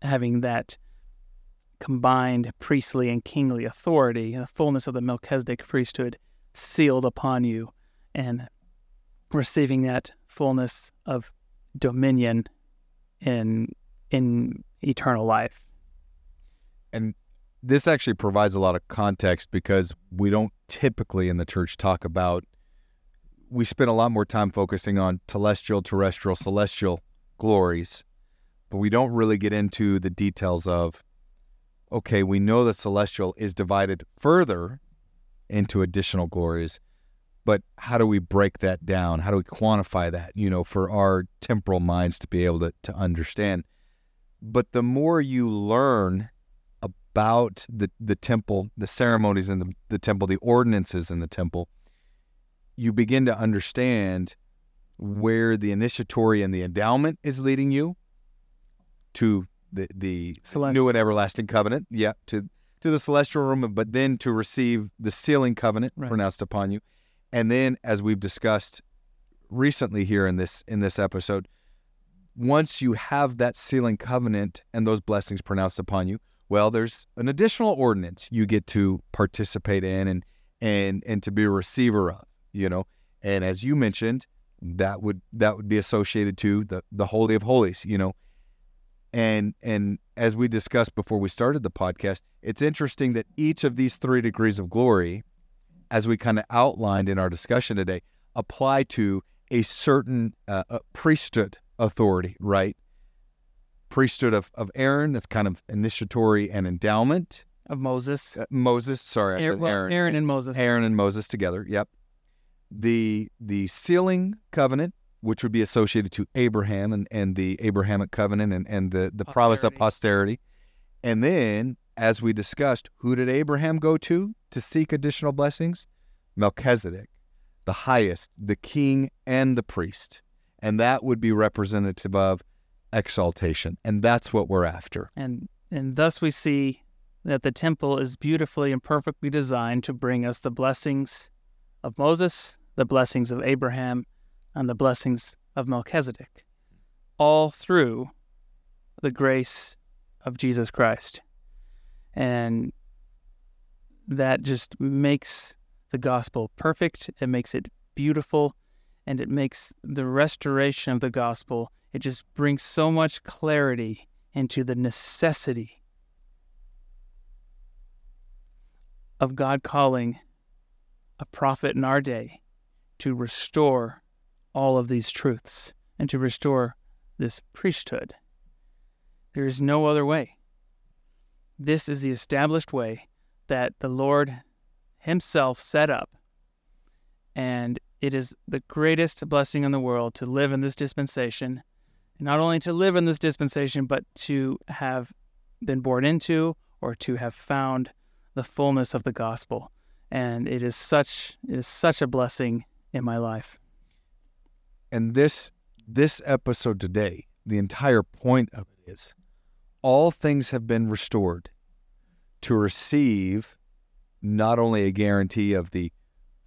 having that combined priestly and kingly authority, the fullness of the Melchizedek priesthood sealed upon you, and receiving that fullness of dominion in in eternal life. And this actually provides a lot of context because we don't typically in the church talk about we spend a lot more time focusing on telestial, terrestrial, celestial glories, but we don't really get into the details of okay, we know the celestial is divided further into additional glories, but how do we break that down? How do we quantify that, you know, for our temporal minds to be able to, to understand? But the more you learn about the, the temple, the ceremonies in the, the temple, the ordinances in the temple, you begin to understand where the initiatory and the endowment is leading you to the the new and everlasting covenant. Yeah, to to the celestial room, but then to receive the sealing covenant right. pronounced upon you, and then as we've discussed recently here in this in this episode, once you have that sealing covenant and those blessings pronounced upon you, well, there's an additional ordinance you get to participate in and and and to be a receiver of you know. And as you mentioned, that would that would be associated to the the holy of holies, you know. And and as we discussed before we started the podcast, it's interesting that each of these three degrees of glory, as we kind of outlined in our discussion today, apply to a certain uh, a priesthood authority, right? Priesthood of, of Aaron, that's kind of initiatory and endowment. Of Moses. Uh, Moses, sorry, Aaron, said Aaron. Aaron and Moses. Aaron and Moses together, yep the the sealing covenant, which would be associated to Abraham and, and the Abrahamic covenant and, and the, the promise of posterity. And then, as we discussed, who did Abraham go to to seek additional blessings? Melchizedek, the highest, the king and the priest. And that would be representative of exaltation. And that's what we're after. And and thus we see that the temple is beautifully and perfectly designed to bring us the blessings of Moses, the blessings of Abraham, and the blessings of Melchizedek, all through the grace of Jesus Christ. And that just makes the gospel perfect. It makes it beautiful. And it makes the restoration of the gospel, it just brings so much clarity into the necessity of God calling a prophet in our day to restore all of these truths and to restore this priesthood. There is no other way. This is the established way that the Lord himself set up. And it is the greatest blessing in the world to live in this dispensation. Not only to live in this dispensation, but to have been born into or to have found the fullness of the gospel. And it is such it is such a blessing in my life. And this this episode today, the entire point of it is all things have been restored to receive not only a guarantee of the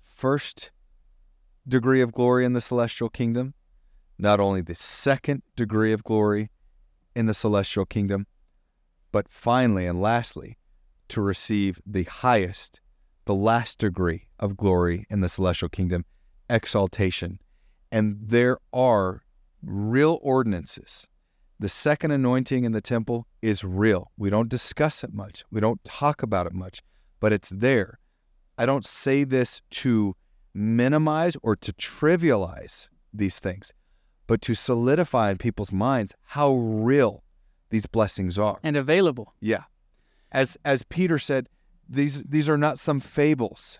first degree of glory in the celestial kingdom, not only the second degree of glory in the celestial kingdom, but finally and lastly, to receive the highest, the last degree of glory in the celestial kingdom, exaltation. And there are real ordinances. The second anointing in the temple is real. We don't discuss it much, we don't talk about it much, but it's there. I don't say this to minimize or to trivialize these things, but to solidify in people's minds how real these blessings are and available. Yeah. As as Peter said, these these are not some fables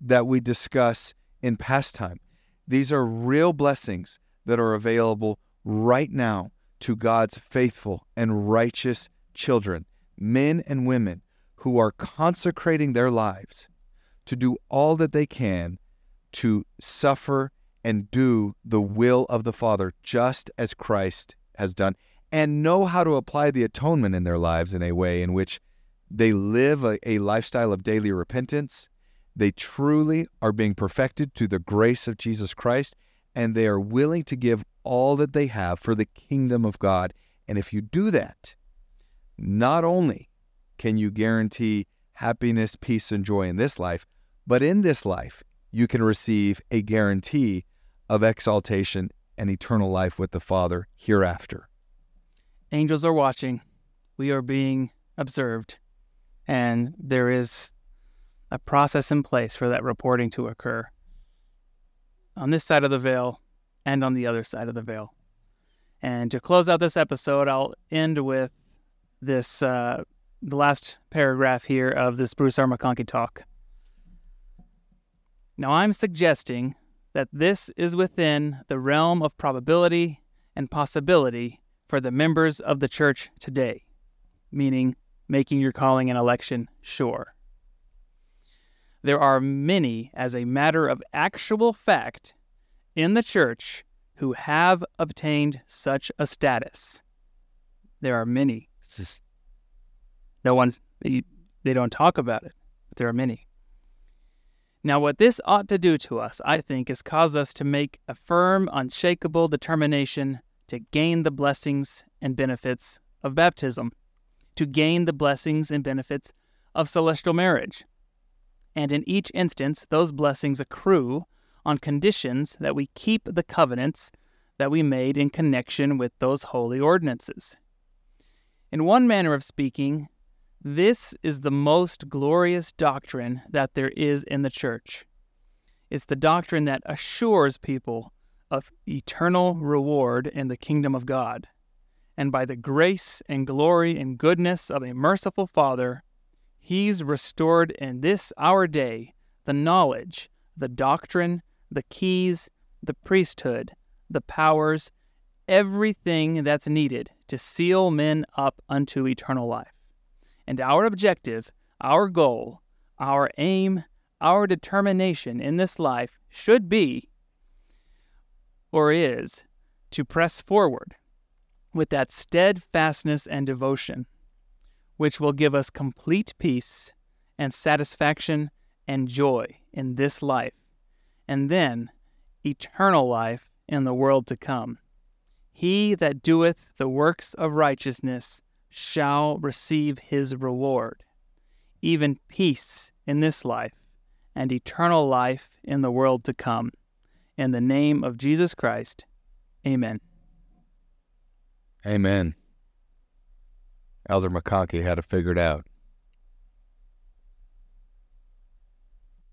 that we discuss in pastime. These are real blessings that are available right now to God's faithful and righteous children, men and women who are consecrating their lives to do all that they can to suffer and do the will of the Father just as Christ has done and know how to apply the atonement in their lives in a way in which they live a, a lifestyle of daily repentance. They truly are being perfected through the grace of Jesus Christ, and they are willing to give all that they have for the kingdom of God. And if you do that, not only can you guarantee happiness, peace, and joy in this life, but in this life, you can receive a guarantee of exaltation and eternal life with the Father hereafter. Angels are watching. We are being observed. And there is a process in place for that reporting to occur on this side of the veil and on the other side of the veil. And to close out this episode, I'll end with this uh, the last paragraph here of this Bruce R. McConkie talk. Now, I'm suggesting that this is within the realm of probability and possibility for the members of the church today, meaning making your calling and election sure. There are many, as a matter of actual fact, in the church who have obtained such a status. There are many. no one, they, they don't talk about it, but there are many. Now, what this ought to do to us, I think, is cause us to make a firm, unshakable determination to gain the blessings and benefits of baptism, to gain the blessings and benefits of celestial marriage. And in each instance, those blessings accrue on conditions that we keep the covenants that we made in connection with those holy ordinances. In one manner of speaking, this is the most glorious doctrine that there is in the church. It's the doctrine that assures people of eternal reward in the kingdom of God. And by the grace and glory and goodness of a merciful Father, He's restored in this our day the knowledge, the doctrine, the keys, the priesthood, the powers, everything that's needed to seal men up unto eternal life. And our objective, our goal, our aim, our determination in this life should be, or is, to press forward with that steadfastness and devotion, which will give us complete peace and satisfaction and joy in this life, and then eternal life in the world to come. He that doeth the works of righteousness shall receive his reward, even peace in this life and eternal life in the world to come. In the name of Jesus Christ, amen. Amen. Elder McConkie had it figured out.